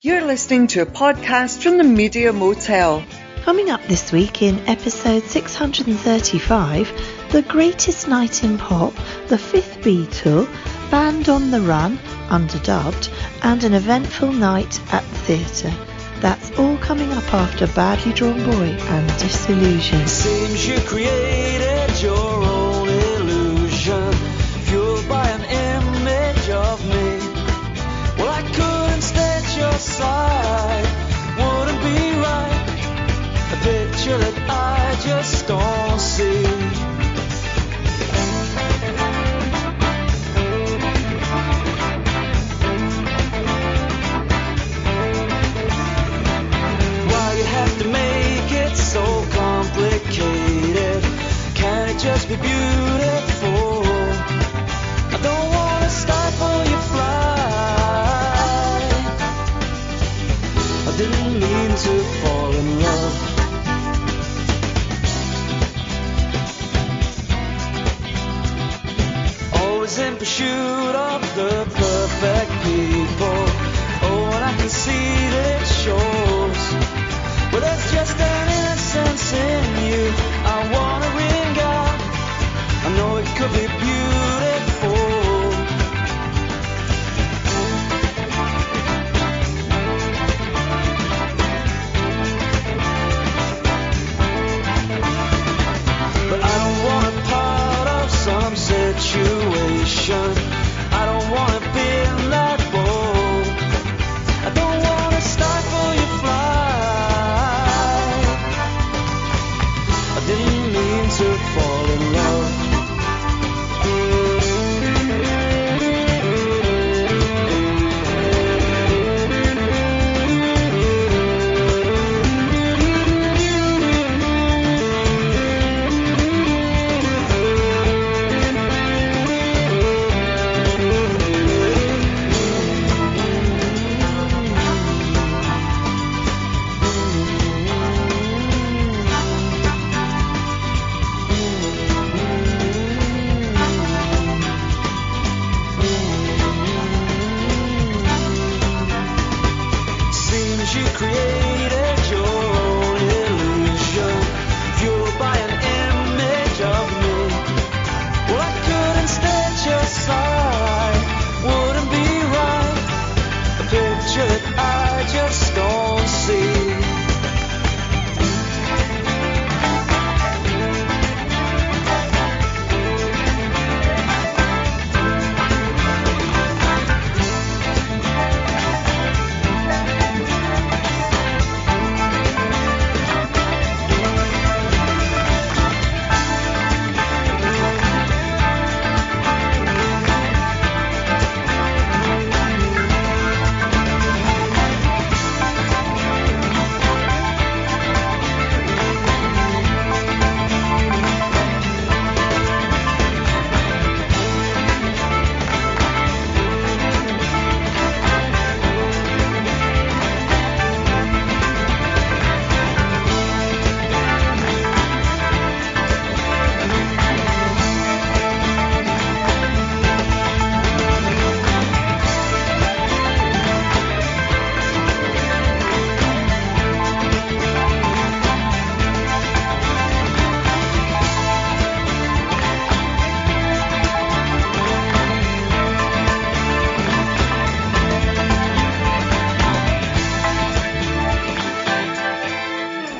You're listening to a podcast from the Media Motel. Coming up this week in episode 635, The Greatest Night in Pop, The Fifth Beatle, Band on the Run, underdubbed, and an eventful night at the theatre. That's all coming up after Badly Drawn Boy and Disillusion.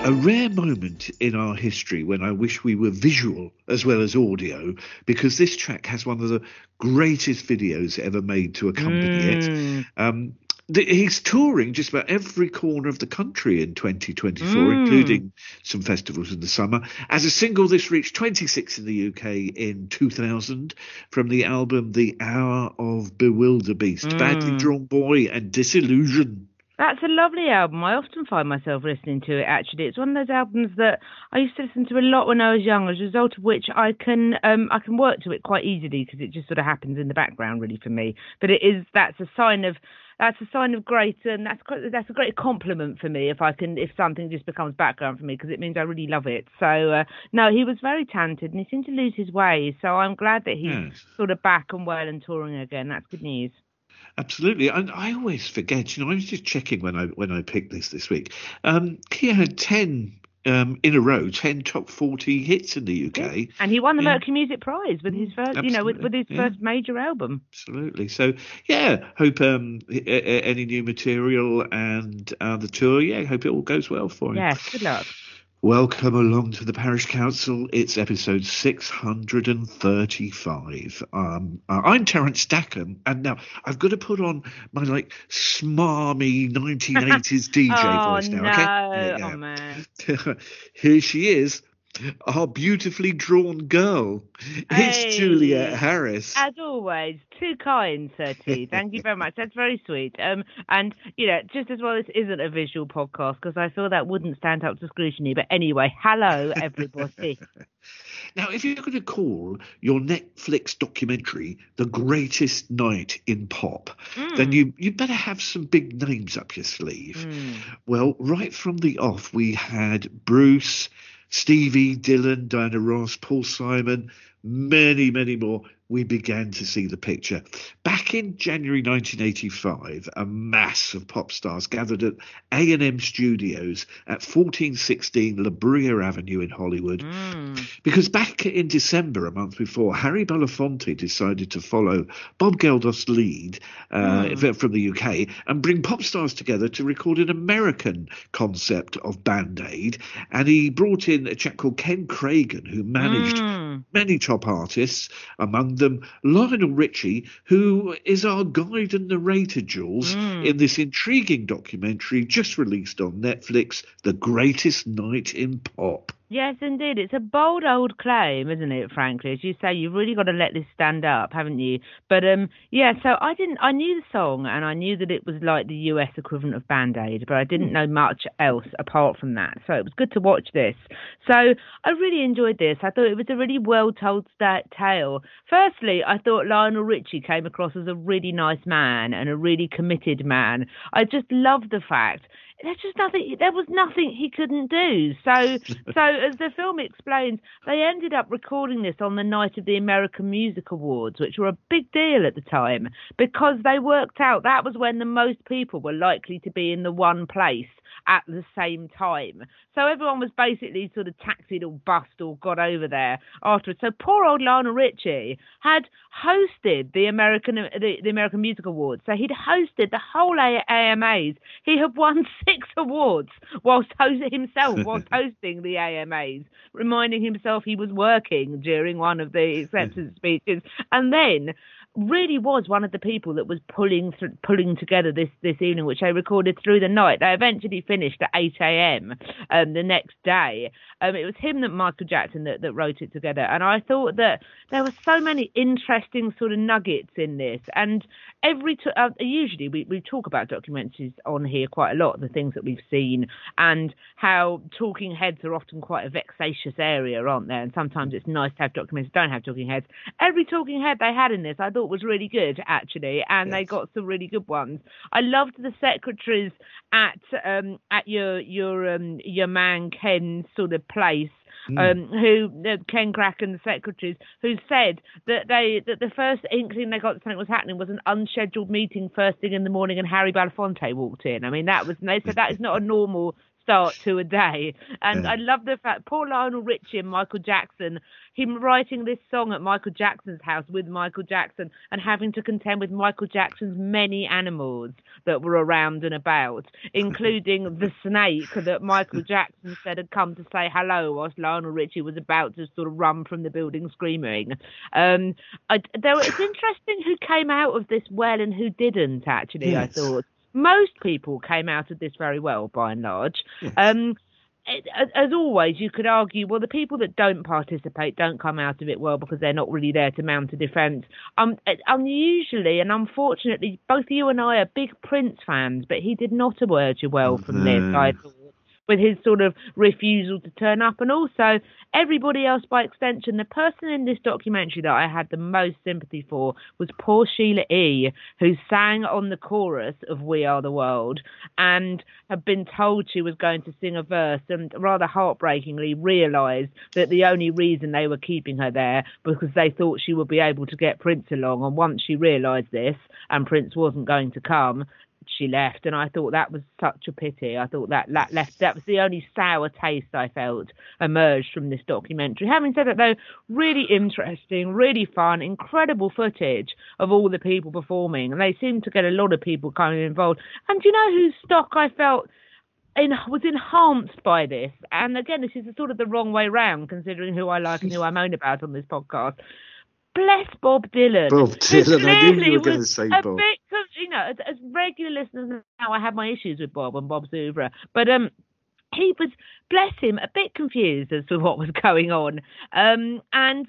A rare moment in our history when I wish we were visual as well as audio, because this track has one of the greatest videos ever made to accompany it. Hmm. Um, th- he's touring just about every corner of the country in 2024, hmm. including some festivals in the summer. As a single, this reached 26 in the UK in 2000 from the album The Hour of Bewilderbeast, Badly hmm. Drawn Boy and Disillusion. That's a lovely album. I often find myself listening to it. Actually, it's one of those albums that I used to listen to a lot when I was young. As a result of which, I can um, I can work to it quite easily because it just sort of happens in the background, really, for me. But it is that's a sign of that's a sign of great, and that's quite, that's a great compliment for me if I can if something just becomes background for me because it means I really love it. So uh, no, he was very talented and he seemed to lose his way. So I'm glad that he's Yes. sort of back and well and touring again. That's good news. Absolutely, and I always forget. You know, I was just checking when I when I picked this this week. Um, he had ten um, in a row, ten top forty hits in the UK, and he won the Yeah. Mercury Music Prize with his first, you know, with, with his yeah. first major album. Absolutely. So yeah, hope um, any new material and uh, the tour. Yeah, hope it all goes well for him. Yes, good luck. Welcome along to the Parish Counsel. It's episode 635. Um, uh, I'm Terence Stackham, and now I've got to put on my like smarmy 1980s DJ oh voice now. no, Okay, Yeah, oh man. Here she is, our beautifully drawn girl. It's Hey. Juliet Harris. As always, too kind, Sir T. Thank you very much. That's very sweet. Um, and you know, just as well, this isn't a visual podcast because I feel that wouldn't stand up to scrutiny. But anyway, hello everybody. Now, if you're going to call your Netflix documentary "The Greatest Night in Pop," then you you better have some big names up your sleeve. Mm. Well, right from the off, we had Bruce, Stevie, Dylan, Diana Ross, Paul Simon, many, many more. We began to see the picture. Back in January 1985, a mass of pop stars gathered at A&M Studios at 1416 La Brea Avenue in Hollywood. Mm. Because back in December, a month before, Harry Belafonte decided to follow Bob Geldof's lead uh, from the UK and bring pop stars together to record an American concept of Band Aid. And he brought in a chap called Ken Kragen, who managed Mm. Many top artists, among them Lionel Richie, who is our guide and narrator, Jules, hmm. in this intriguing documentary just released on Netflix, The Greatest Night in Pop. Yes, indeed. It's a bold old claim, isn't it? Frankly, as you say, you've really got to let this stand up, haven't you? But um, yeah. So I didn't. I knew the song, and I knew that it was like the US equivalent of Band Aid, but I didn't know much else apart from that. So it was good to watch this. So I really enjoyed this. I thought it was a really well told sta tale. Firstly, I thought Lionel Richie came across as a really nice man and a really committed man. I just loved the fact there's just nothing there was nothing he couldn't do. So so as the film explains they ended up recording this on the night of the american music awards which were a big deal at the time because they worked out that was when the most people were likely to be in the one place at the same time. So everyone was basically sort of taxied or bussed or got over there afterwards. So poor old Lionel Richie had hosted the American the, the American Music Awards. So he'd hosted the whole AMAs. He had won six awards whilst hosting himself whilst hosting the AMAs, reminding himself he was working during one of the acceptance speeches, and then really was one of the people that was pulling th- pulling together this this evening, which they recorded through the night. They eventually finished at 8 a.m. Um, the next day. Um, it was him that Michael Jackson that, that wrote it together, and I thought that there were so many interesting sort of nuggets in this. And every t- uh, usually we we talk about documentaries on here quite a lot, the things that we've seen, and how talking heads are often quite a vexatious area, aren't there? And sometimes it's nice to have documentaries that don't have talking heads. Every talking head they had in this, I thought was really good actually, and they got some really good ones. I loved the secretaries at um at your your um your man Ken's sort of place. Um, who uh, Ken Kragen, the secretaries, who said that they that the first inkling they got that something was happening was an unscheduled meeting first thing in the morning, and Harry Belafonte walked in. I mean, that was and they said that is not a normal start to a day. And Yeah. I love the fact poor Lionel Richie and Michael Jackson, him writing this song at Michael Jackson's house with Michael Jackson and having to contend with Michael Jackson's many animals that were around and about, including the snake that Michael Jackson said had come to say hello whilst Lionel Richie was about to sort of run from the building screaming. Um, I, there, it's interesting who came out of this well and who didn't, actually, I thought most people came out of this very well by and large. Yes. Um, as- always, you could argue, well, the people that don't participate don't come out of it well because they're not really there to mount a defence. Um, unusually and unfortunately, both you and I are big Prince fans, but he did not emerge well from this. I thought. With his sort of refusal to turn up, and also everybody else by extension. The person in this documentary that I had the most sympathy for was poor Sheila E., who sang on the chorus of We Are the World and had been told she was going to sing a verse, and rather heartbreakingly realised that the only reason they were keeping her there because they thought she would be able to get Prince along. And once she realised this, and Prince wasn't going to come, she left, and I thought that was such a pity. I thought that that left that was the only sour taste I felt emerged from this documentary. Having said that, though, really interesting, really fun, incredible footage of all the people performing, and they seem to get a lot of people kind of involved. And do you know whose stock I felt? In, was enhanced by this, and again, this is sort of the wrong way round, considering who I like and who I moan about on this podcast bless Bob Dylan. Bob Dylan, I knew you were going to say a Bob. Bit, cause, you know, as, as regular listeners now, I have my issues with Bob and Bob's oeuvre, but um, he was, bless him, a bit confused as to what was going on, um, and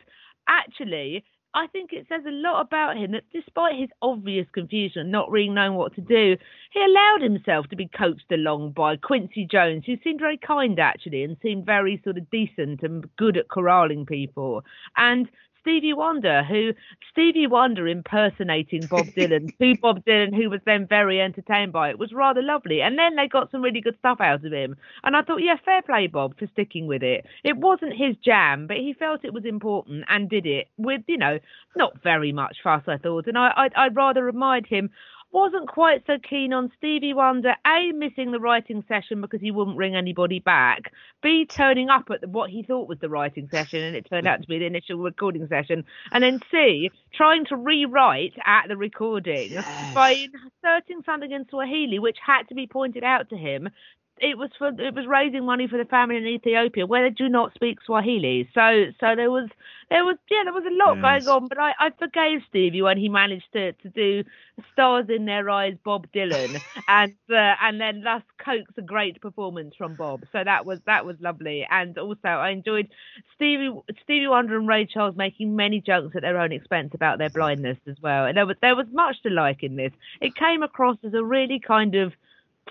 actually. I think it says a lot about him that despite his obvious confusion not really knowing what to do, he allowed himself to be coached along by Quincy Jones, who seemed very kind actually and seemed very sort of decent and good at corralling people. And Stevie Wonder, who Stevie Wonder impersonating Bob Dylan to Bob Dylan, who was then very entertained by it, was rather lovely. And then they got some really good stuff out of him. And I thought, yeah, fair play, Bob, for sticking with it. It wasn't his jam, but he felt it was important and did it with, you know, not very much fuss, I thought. And I, I, I'd rather remind him wasn't quite so keen on Stevie Wonder, A, missing the writing session because he wouldn't ring anybody back, B, turning up at the, what he thought was the writing session and it turned out to be the initial recording session, and then C, trying to rewrite at the recording Yes. by inserting something in Swahili which had to be pointed out to him. It was for it was raising money for the family in Ethiopia where they do not speak Swahili. So so there was there was yeah there was a lot Yes. going on, but I, I forgave Stevie when he managed to, to do stars in their eyes Bob Dylan and uh, and then thus coax a great performance from Bob. So that was that was lovely. And also I enjoyed Stevie Stevie Wonder and Ray Charles making many jokes at their own expense about their blindness as well. And there was there was much to like in this. It came across as a really kind of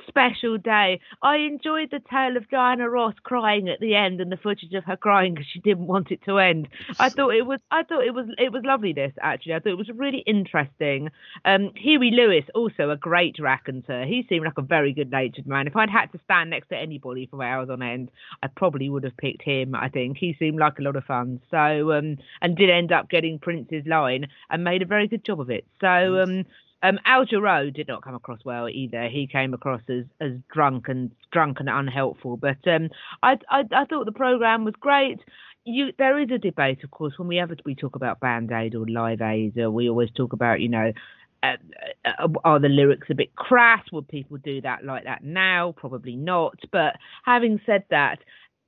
special day. I enjoyed the tale of Diana Ross crying at the end and the footage of her crying because she didn't want it to end. I thought it was I thought it was it was lovely this actually. I thought it was really interesting. Um Huey Lewis also a great raconteur. He seemed like a very good natured man. If I'd had to stand next to anybody for hours on end, I probably would have picked him, I think. He seemed like a lot of fun. So um and did end up getting Prince's line and made a very good job of it. So um um, Al Jarreau did not come across well either. He came across as, as drunk and drunk and unhelpful. But um, I, I I thought the program was great. You there is a debate, of course, when we ever we talk about Band Aid or Live Aid, uh, we always talk about you know. Uh, uh, are the lyrics a bit crass? Would people do that like that now? Probably not. But having said that,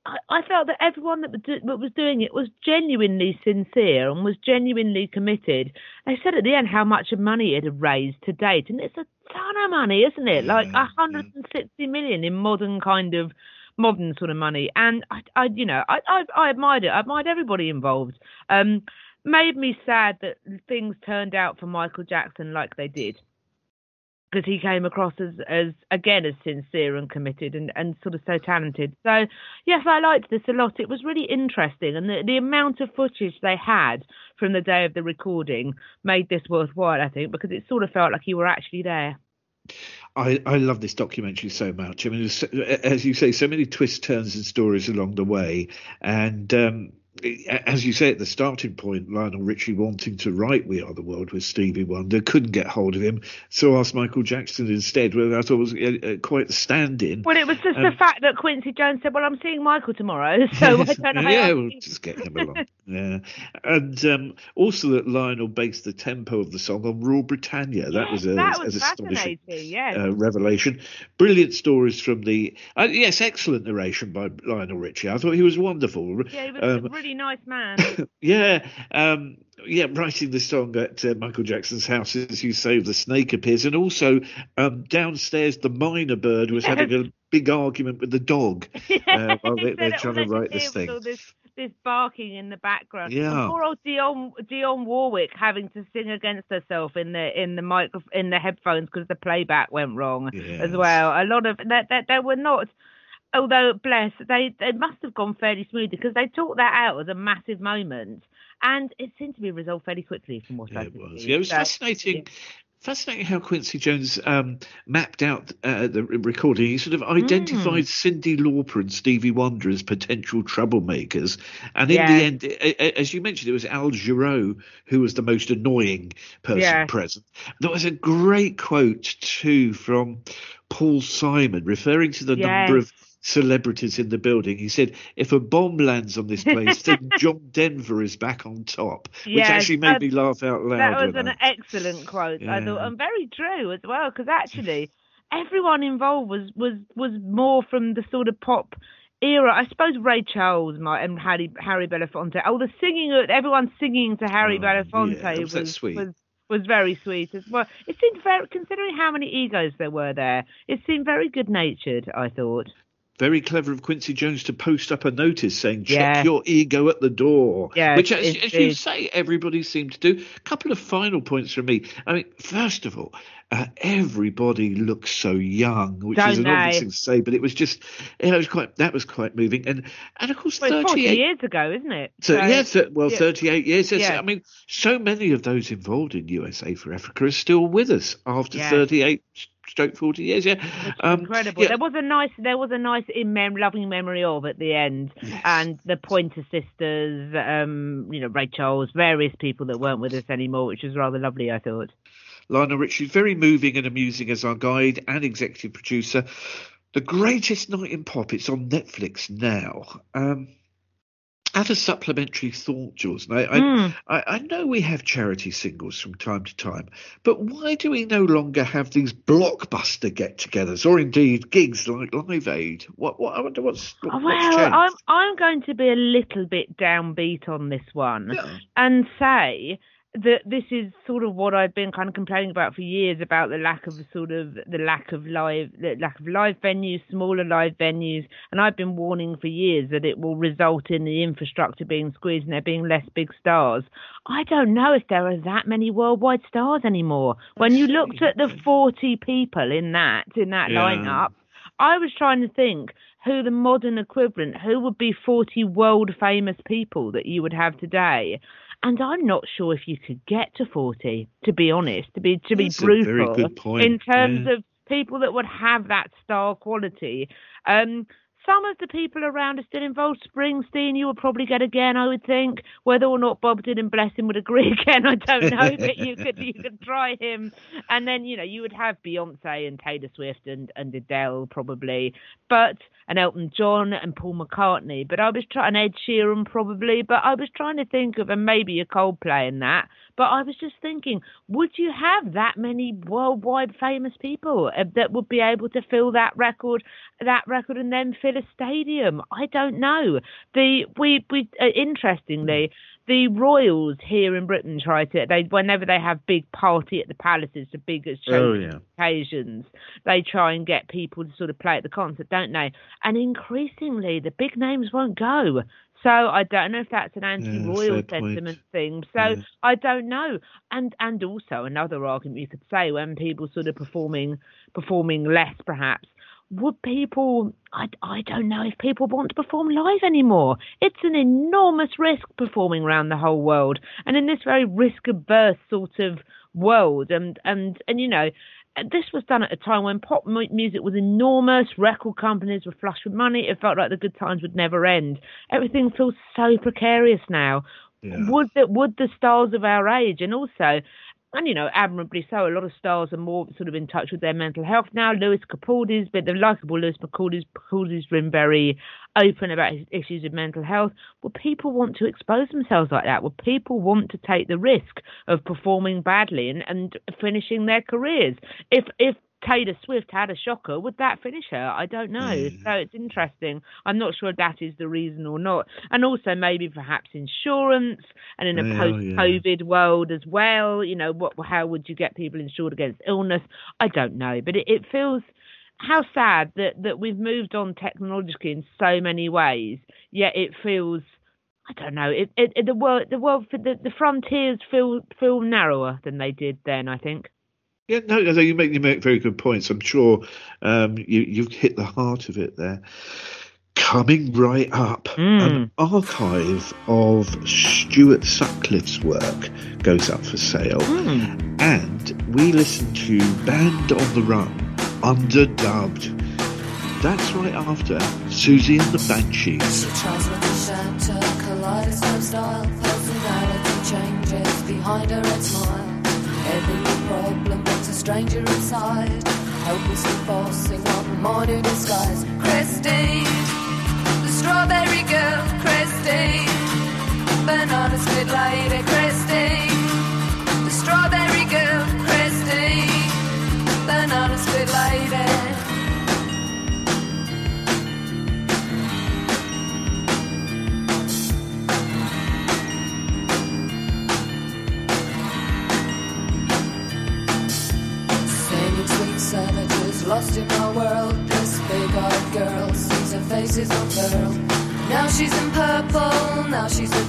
I, I felt that everyone that was, do, that was doing it was genuinely sincere and was genuinely committed. They said at the end how much of money it had raised to date, and it's a ton of money, isn't it? Like Yeah, 160 million in modern kind of modern sort of money. And I, I you know, I, I, I admired it. I admired everybody involved. Um, made me sad that things turned out for Michael Jackson like they did because he came across as, as again as sincere and committed and, and sort of so talented. So yes, I liked this a lot. It was really interesting, and the, the amount of footage they had from the day of the recording made this worthwhile. I think because it sort of felt like you were actually there. I, I love this documentary so much. I mean, as you say, so many twists, turns, and stories along the way. And um, as you say, at the starting point, Lionel Richie wanting to write "We Are the World" with Stevie Wonder couldn't get hold of him, so asked Michael Jackson instead. I thought was uh, uh, quite the stand-in. Well, it was just the Um, fact that Quincy Jones said, "Well, I'm seeing Michael tomorrow, so why don't I?" yeah, we'll just get him along. yeah, and um, also that Lionel based the tempo of the song on Rule Britannia. That Yes, was a, that an was astonishing. Yes. uh, revelation. Brilliant stories from the uh, yes, excellent narration by Lionel Richie. I thought he was wonderful. yeah, he was um, a really nice man. yeah, um, yeah, writing the song at uh, Michael Jackson's house as you say, the snake appears, and also um, downstairs the mynah bird was having a big argument with the dog. Uh, while they, they're trying to write this thing. This, this barking in the background. And Yeah. poor old Dionne Dionne Warwick having to sing against herself in the in the micro in the headphones because the playback went wrong as well. A lot of that that there were not. Although bless, they they must have gone fairly smoothly because they talked that out as a massive moment, and it seemed to be resolved fairly quickly from what Yeah, I it was. Yeah, it was So, fascinating. Fascinating how Quincy Jones um, mapped out uh, the recording. He sort of identified Cyndi Lauper and Stevie Wonder as potential troublemakers, and in Yeah. the end, as you mentioned, it was Al Jarreau who was the most annoying person Yeah. present. There was a great quote too from Paul Simon referring to the number of celebrities in the building. He said, "If a bomb lands on this place, then John Denver is back on top," which Yes, actually made that- me laugh out loud. That was an I- excellent quote, I thought, and very true as well, because actually everyone involved was was was more from the sort of pop era. I suppose Ray Charles might and Harry Harry Belafonte. Oh, the singing, everyone singing to Harry Oh, Belafonte yeah, was was was was very sweet as well. It seemed very, considering how many egos there were there, it seemed very good natured. I thought. Very clever of Quincy Jones to post up a notice saying, check Yeah. your ego at the door. Yes, Which, as, as you say, everybody seemed to do. A couple of final points from me. I mean, first of all, uh, everybody looks so young, which is Don't an obvious thing to say, but it was just, you know, it was quite, that was quite moving. And, and of course, Well, 40 38 years ago, isn't it? So, yeah, th- well, yeah. 38 years. Yes, Yeah. I mean, so many of those involved in USA for Africa are still with us after Yeah. 38 stroke 40 years. Yeah. Um, Incredible. yeah. There was a nice, there was a nice in mem- loving memory of at the end, Yes. and the Pointer Sisters, um, you know, Ray Charles, various people that weren't with us anymore, which was rather lovely. I thought. Lionel Richie, very moving and amusing as our guide and executive producer. The greatest night in pop. It's on Netflix now. Um, add a supplementary thought, Jules. And I, I, Mm. I, I know we have charity singles from time to time, but why do we no longer have these blockbuster get-togethers, or indeed gigs like Live Aid? What, what I wonder what's, what, what's Well, changed. I'm I'm going to be a little bit downbeat on this one. Yeah. and say that this is sort of what I've been kind of complaining about for years about the lack of sort of the lack of live the lack of live venues, smaller live venues, and I've been warning for years that it will result in the infrastructure being squeezed and there being less big stars. I don't know if there are that many worldwide stars anymore. When you looked at the 40 people in that in that Yeah. lineup, I was trying to think who the modern equivalent, who would be 40 world famous people that you would have today. And I'm not sure if you could get to 40, to be honest, to be to be That's brutal in terms yeah. of people that would have that star quality. Um, some of the people around are still involved. Springsteen, you would probably get again, I would think. Whether or not Bob Dylan, bless him, would agree again, I don't know. but you could you could try him, and then you know you would have Beyonce and Taylor Swift and and Adele probably, but and Elton John and Paul McCartney. But I was trying Ed Sheeran probably, but I was trying to think of and maybe a Coldplay in that. But I was just thinking, would you have that many worldwide famous people uh, that would be able to fill that record, that record, and then fill a stadium? I don't know. The we we uh, interestingly, the royals here in Britain try to they whenever they have big party at the palaces, the biggest Oh, yeah. occasions, they try and get people to sort of play at the concert, don't they? And increasingly, the big names won't go. So I don't know if that's an anti-royal point. sentiment thing. So Yeah. I don't know. And and also another argument you could say when people sort of performing performing less, perhaps. Would people? I, I don't know if people want to perform live anymore. It's an enormous risk performing around the whole world, and in this very risk-averse sort of world, and and and you know, this was done at a time when pop mu- music was enormous. Record companies were flush with money. It felt like the good times would never end. Everything feels so precarious now. Yeah. Would that would the stars of our age, and also, and you know, admirably so, a lot of stars are more sort of in touch with their mental health now. Lewis Capaldi's, but the likable Lewis Capaldi's, Capaldi's been very open about his issues of mental health. Would people want to expose themselves like that? Would people want to take the risk of performing badly and, and finishing their careers? If if Taylor Swift had a shocker, would that finish her? I don't know. Mm. So it's interesting. I'm not sure that is the reason or not. And also maybe perhaps insurance and in a Well, post-COVID world as well. You know, what? How would you get people insured against illness? I don't know, but it, it feels how sad that that we've moved on technologically in so many ways, yet it feels. I don't know. It, it, it the world, the world, the, the frontiers feel feel narrower than they did then. I think. Yeah, no, no, you make you make very good points. I'm sure um, you you've hit the heart of it there. Coming right up, an archive of Stuart Sutcliffe's work goes up for sale, and we listen to Band on the Run, underdubbed. That's right after Siouxsie and the Banshees. She new problem puts a stranger inside. Hopelessly forcing on a minor disguise. Christine, the strawberry girl. Christine, banana split lady. Christine, the strawberry girl. Christine, banana split lady.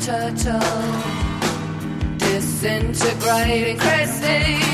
Turtle. Disintegrating Christine,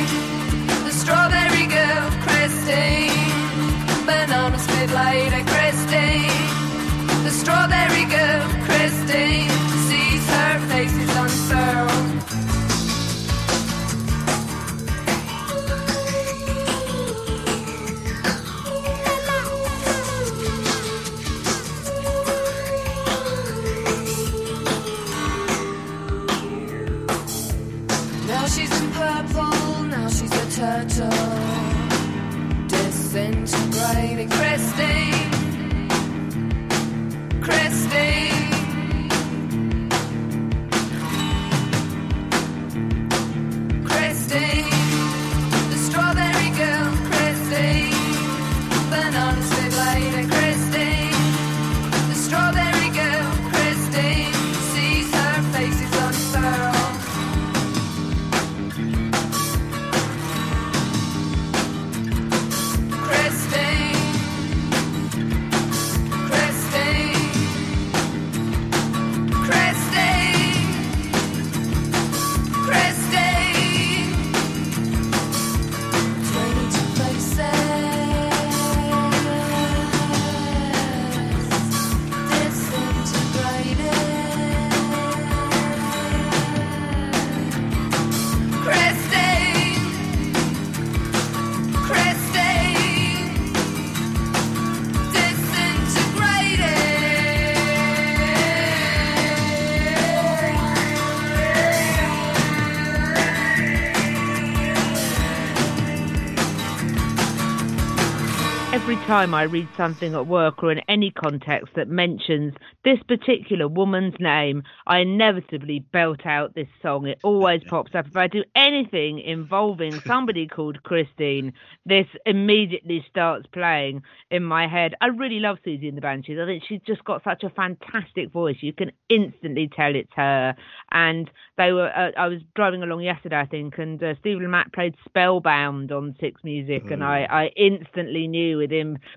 time I read something at work or in any context that mentions this particular woman's name, I inevitably belt out this song. It always pops up. If I do anything involving somebody called Christine, this immediately starts playing in my head. I really love Siouxsie and the Banshees. I think she's just got such a fantastic voice. You can instantly tell it's her. And they were. Uh, I was driving along yesterday, I think, and uh, Steve Lamacq played Spellbound on Six Music, and I, I instantly knew with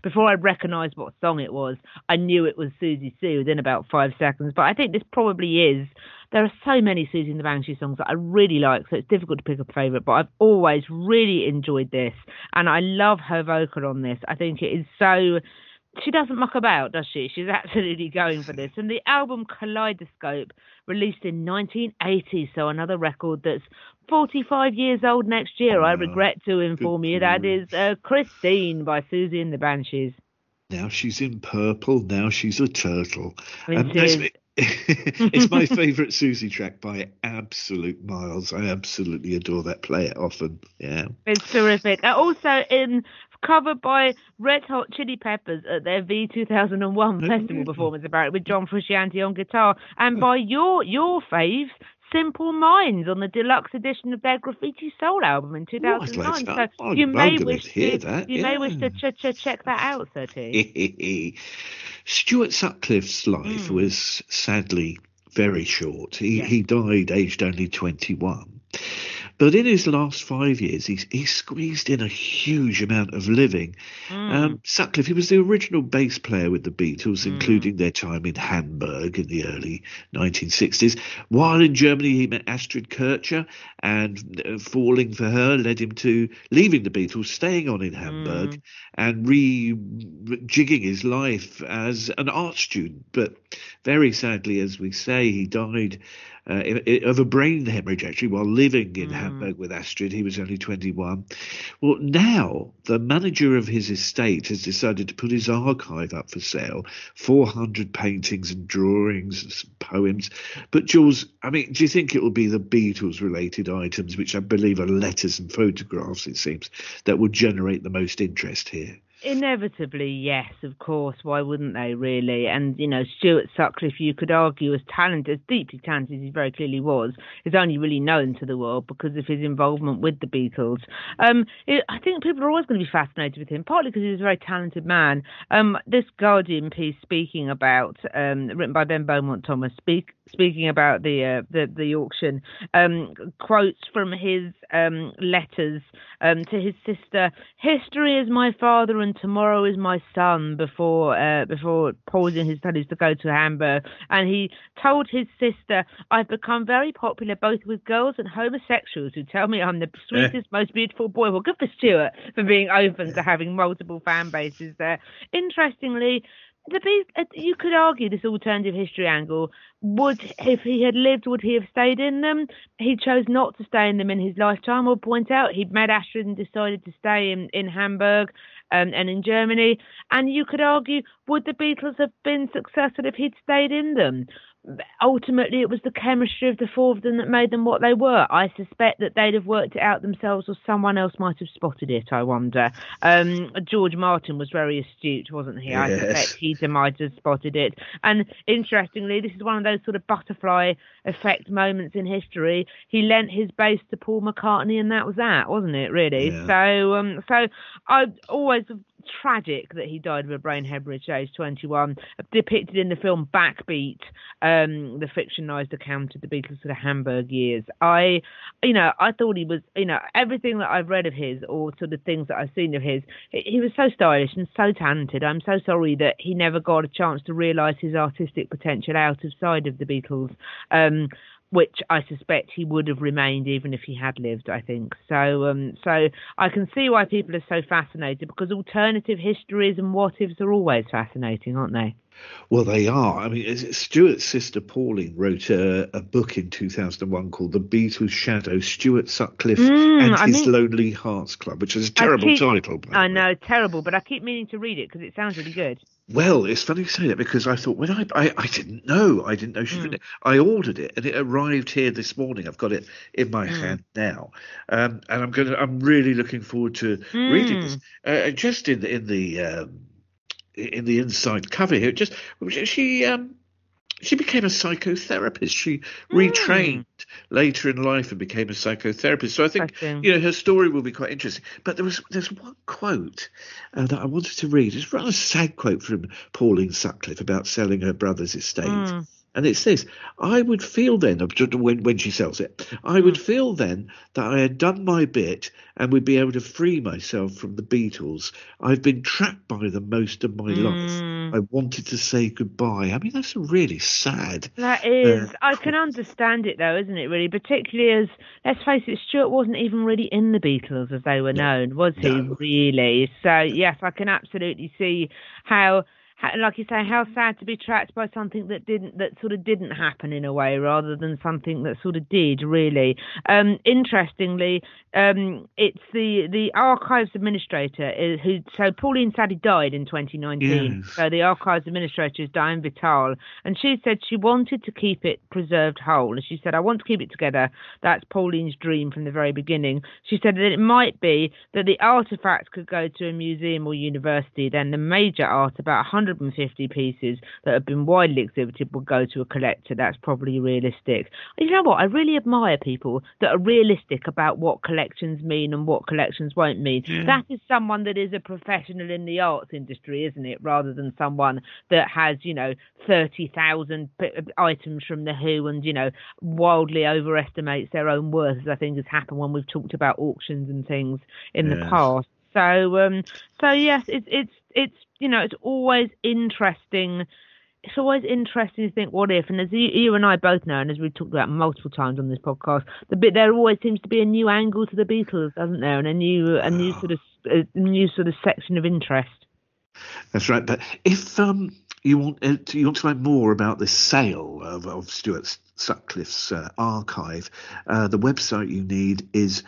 before I recognised what song it was. I knew it was Siouxsie Sioux within about five seconds. But I think this probably is. There are so many Siouxsie and the Banshee songs that I really like, so it's difficult to pick a favourite. But I've always really enjoyed this, and I love her vocal on this. I think it is so she doesn't muck about, does she? She's absolutely going for this. And the album Kaleidoscope, released in 1980, so another record that's 45 years old next year. I regret to inform you that is uh, Christine by Siouxsie and the Banshees. Now she's in purple. Now she's a turtle. Um, that's- she is- it's my favourite Siouxsie track by absolute miles. I absolutely adore that. Play it often. Yeah. It's terrific. Uh, also in covered by Red Hot Chili Peppers at their V 2001 festival performance apparently with John Frusciante on guitar and by your your faves Simple Minds on the deluxe edition of their Graffiti Soul album in 2009. that. so Oh, you may wish hear to that, you may wish to yeah. ch- ch- check that out, Sir T. Stuart Sutcliffe's life Hmm. was sadly very short. He, he died aged only 21. But in his last five years, he's, he squeezed in a huge amount of living. Mm. Um, Sutcliffe, he was the original bass player with the Beatles, including their time in Hamburg in the early 1960s. While in Germany, he met Astrid Kirchherr, and uh, falling for her led him to leaving the Beatles, staying on in Hamburg, and rejigging his life as an art student. But very sadly, as we say, he died uh, of a brain hemorrhage actually while living in Hamburg with Astrid. He was only 21. Well, now the manager of his estate has decided to put his archive up for sale 400 paintings and drawings and some poems. But, Jules, I mean, do you think it will be the Beatles related items, which I believe are letters and photographs, it seems, that will generate the most interest here? Inevitably, yes, of course. Why wouldn't they, really? And, you know, Stuart Sutcliffe, you could argue, as talented, as deeply talented as he very clearly was, is only really known to the world because of his involvement with the Beatles. Um, it, I think people are always going to be fascinated with him, partly because he was a very talented man. Um, this Guardian piece speaking about, um, written by Ben Beaumont Thomas, speak, speaking about the uh, the, the auction, um, quotes from his um, letters um, to his sister. History is my father and tomorrow is my son. Before uh, before pausing his studies to go to Hamburg, and he told his sister, "I've become very popular both with girls and homosexuals who tell me I'm the sweetest, most beautiful boy." Well, good for Stuart for being open to having multiple fan bases there. Interestingly. The Beat, uh, you could argue this alternative history angle would, if he had lived, would he have stayed in them? He chose not to stay in them in his lifetime. I'll point out he'd met Astrid and decided to stay in in Hamburg um, and in Germany. And you could argue, would the Beatles have been successful if he'd stayed in them? Ultimately, it was the chemistry of the four of them that made them what they were. I suspect that they'd have worked it out themselves, or someone else might have spotted it. I wonder. Um, George Martin was very astute, wasn't he? I suspect he might have spotted it. And interestingly, this is one of those sort of butterfly effect moments in history. He lent his bass to Paul McCartney, and that was that, wasn't it? Really. Yeah. So, um, so I always tragic that he died of a brain hemorrhage at age 21 depicted in the film backbeat um the fictionalized account of the beatles sort of hamburg years. I you know i thought he was you know everything that i've read of his or sort of things that i've seen of his he he was so stylish and so talented. I'm so sorry that he never got a chance to realize his artistic potential out of side of the beatles. Um which I suspect he would have remained even if he had lived. I think so. Um, so I can see why people are so fascinated because alternative histories and what ifs are always fascinating, aren't they? Well, they are. I mean, Stuart's sister Pauline wrote a, a book in 2001 called The Beatles' Shadow, Stuart Sutcliffe Mm, and I His mean- Lonely Hearts Club, which is a terrible keep- title. I know, terrible, but I keep meaning to read it because it sounds really good. Well, it's funny you say that because I thought when I I, I didn't know I didn't know written it. I ordered it and it arrived here this morning. I've got it in my hand now, um, and I'm gonna I'm really looking forward to reading this. Uh, just in the in the um, in the inside cover here, just she um she became a psychotherapist. She retrained later in life and became a psychotherapist. So I think you know her story will be quite interesting. But there was there's one quote uh, that I wanted to read. It's a rather sad quote from Pauline Sutcliffe about selling her brother's estate. And it's this: I would feel then, when when she sells it, I would feel then that I had done my bit and would be able to free myself from the Beatles. I've been trapped by them most of my life. I wanted to say goodbye. I mean, that's really sad. That is, Uh, I can understand it though, isn't it? Really, particularly as let's face it, Stuart wasn't even really in the Beatles as they were known, was he? No. Really? So yes, I can absolutely see how- Like you say, how sad to be trapped by something that didn't, that sort of didn't happen in a way, rather than something that sort of did. Really, um, interestingly, um, it's the the archives administrator is, who. So Pauline Sadie died in 2019. Yes. So the archives administrator is Diane Vital, and she said she wanted to keep it preserved whole. And she said, I want to keep it together. That's Pauline's dream from the very beginning. She said that it might be that the artifacts could go to a museum or university, then the major art, about 100 150 pieces that have been widely exhibited will go to a collector. That's probably realistic. You know what? I really admire people that are realistic about what collections mean and what collections won't mean. That is someone that is a professional in the arts industry, isn't it? Rather than someone that has, you know, 30,000 p- items from the Who and, you know, wildly overestimates their own worth, as I think has happened when we've talked about auctions and things in the past. So, um, so yes, it's it's it's you know it's always interesting. It's always interesting to think what if, and as you, you and I both know, and as we've talked about multiple times on this podcast, the bit there always seems to be a new angle to the Beatles, doesn't there, and a new a new sort of a new sort of section of interest. That's right. But if um, you want uh, to, you want to know more about this sale of, of Stuart Sutcliffe's uh, archive, uh, the website you need is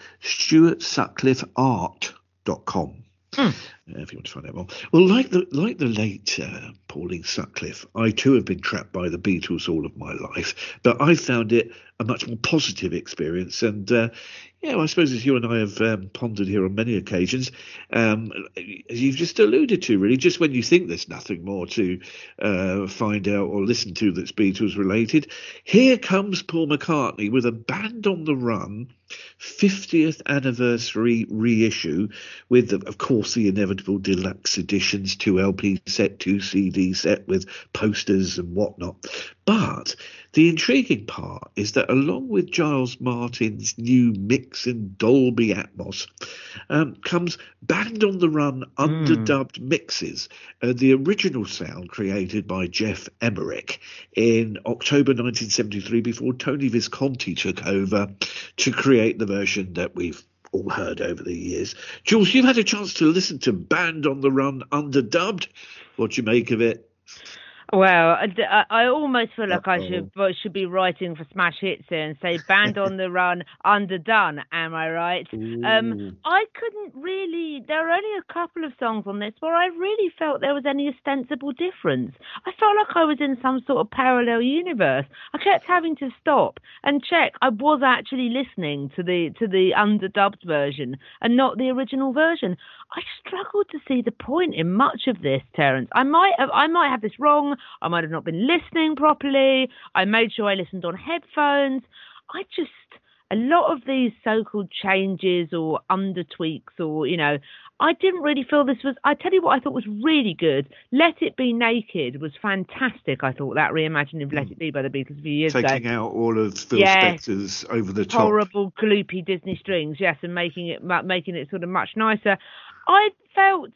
stuartsutcliffeart.com. Uh, if you want to find out more. Well, like the like the late uh, Pauline Sutcliffe, I too have been trapped by the Beatles all of my life, but I found it a much more positive experience. And uh, yeah, I suppose as you and I have um, pondered here on many occasions, um, as you've just alluded to, really, just when you think there's nothing more to uh, find out or listen to that's Beatles related, here comes Paul McCartney with a band on the run. 50th anniversary reissue with, of course, the inevitable deluxe editions, two LP set, two CD set with posters and whatnot. But the intriguing part is that along with Giles Martin's new mix in Dolby Atmos um, comes band on the run underdubbed mixes, uh, the original sound created by Geoff Emerick in October 1973 before Tony Visconti took over to create the version that we've all heard over the years. Jules, you've had a chance to listen to Band on the Run underdubbed. What do you make of it? Well, I almost feel like I Uh-oh. should should be writing for Smash Hits here and say "Band on the Run, Underdone." Am I right? Um, I couldn't really. There are only a couple of songs on this where I really felt there was any ostensible difference. I felt like I was in some sort of parallel universe. I kept having to stop and check I was actually listening to the to the underdubbed version and not the original version. I struggled to see the point in much of this, Terence. I might have I might have this wrong. I might have not been listening properly. I made sure I listened on headphones. I just a lot of these so-called changes or under tweaks or you know i didn't really feel this was i tell you what i thought was really good let it be naked was fantastic i thought that reimagining of let hmm. it be by the beatles a few years ago Taking out all of Phil Yes. Spector's over the top. horrible gloopy disney strings yes and making it making it sort of much nicer i felt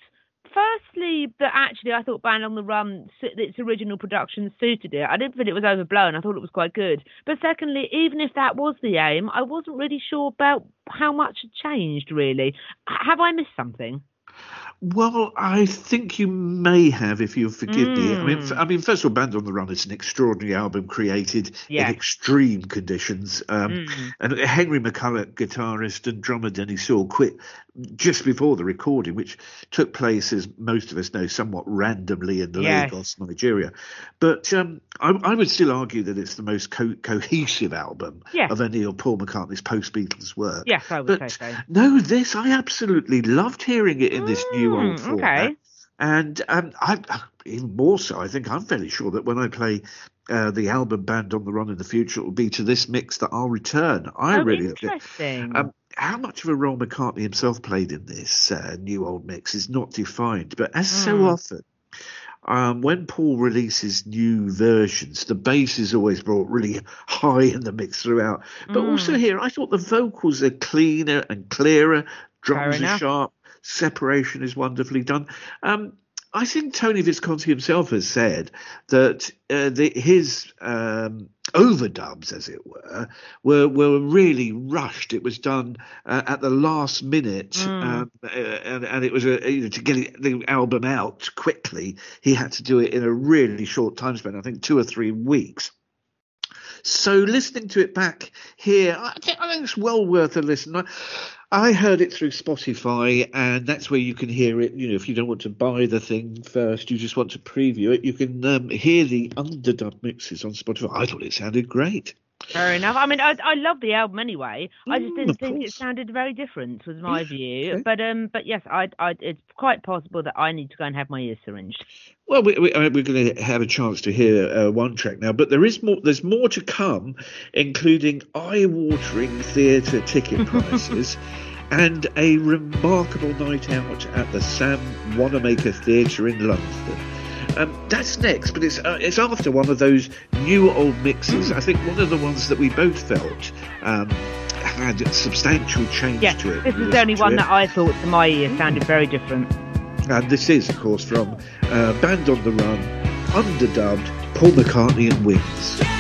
firstly that actually i thought band on the run its original production suited it i didn't feel it was overblown i thought it was quite good but secondly even if that was the aim i wasn't really sure about how much had changed really have i missed something Well, I think you may have, if you'll forgive me. I mean, Mm. f- I mean, first of all, Band on the Run is an extraordinary album created Yes. in extreme conditions. Um, Mm. And Henry McCullough, guitarist and drummer Denny Seiwell, quit just before the recording, which took place, as most of us know, somewhat randomly in Yes. Lagos, Nigeria. But um, I, I would still argue that it's the most co- cohesive album Yes. of any of Paul McCartney's post Beatles work. yes i would But say so no, this I absolutely loved hearing it in this new old Mm, format. okay. And um, I, even more so, I think I'm fairly sure that when I play uh, the album Band on the Run in the future, it will be to this mix that I'll return. I oh, really interesting Um, how much of a role McCartney himself played in this uh, new old mix is not defined, but as so Mm. often, um, when Paul releases new versions, the bass is always brought really high in the mix throughout. But Mm. also here, I thought the vocals are cleaner and clearer, drums are sharp, separation is wonderfully done. Um, I think Tony Visconti himself has said that uh, the, his um, overdubs, as it were, were were really rushed. It was done uh, at the last minute, Mm. um, uh, and, and it was a, you know, to get the album out quickly. He had to do it in a really short time span. I think two or three weeks. So listening to it back here, I think, I think it's well worth a listen. I, I heard it through Spotify, and that's where you can hear it. You know, if you don't want to buy the thing first, you just want to preview it, you can um, hear the underdub mixes on Spotify. I thought it sounded great. Fair enough. I mean, I, I love the album anyway. I just Mm, didn't of think it sounded very different, was my view. okay. But um, but yes, I, I, it's quite possible that I need to go and have my ears syringed. Well, we, we, we're going to have a chance to hear uh, one track now, but there is more. There's more to come, including eye-watering theatre ticket prices and a remarkable night out at the Sam Wanamaker Theatre in London. Um, that's next, but it's uh, it's after one of those new old mixes. I think one of the ones that we both felt um, had substantial change to it. this is the only one it. that I thought to my ear sounded very different. And this is, of course, from uh, Band on the Run, underdubbed Paul McCartney and Wings.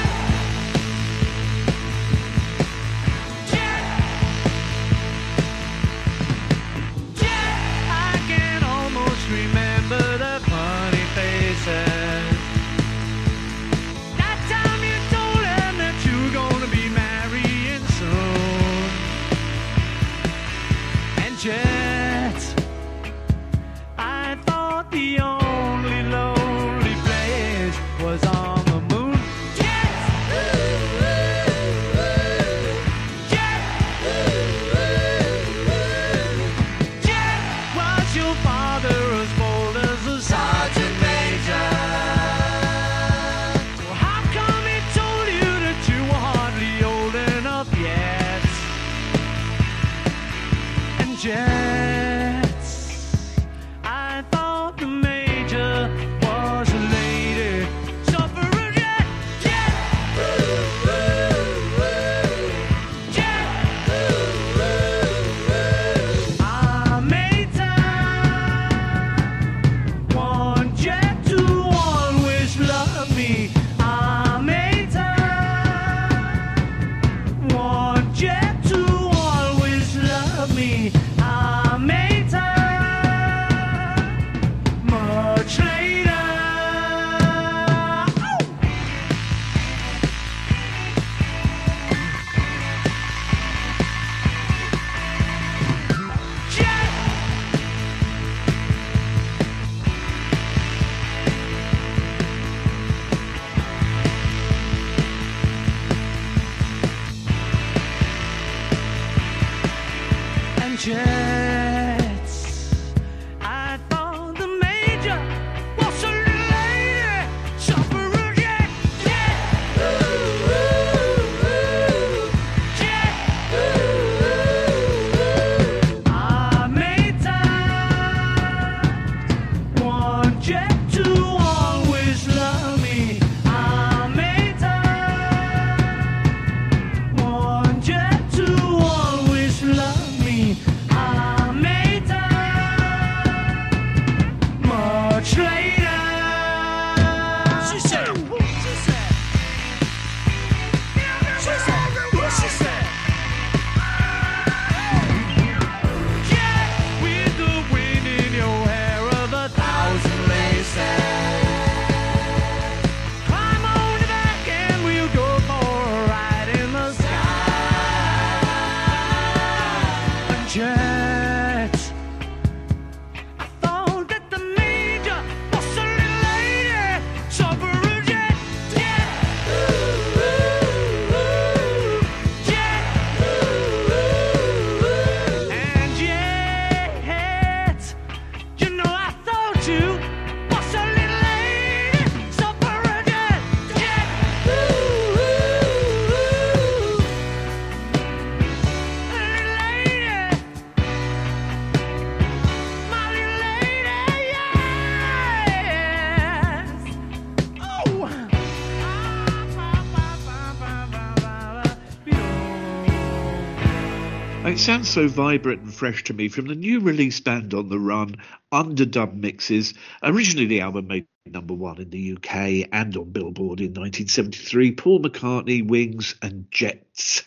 Sounds so vibrant and fresh to me from the new release Band on the Run, underdub mixes. Originally, the album made number one in the UK and on Billboard in 1973. Paul McCartney, Wings, and Jets.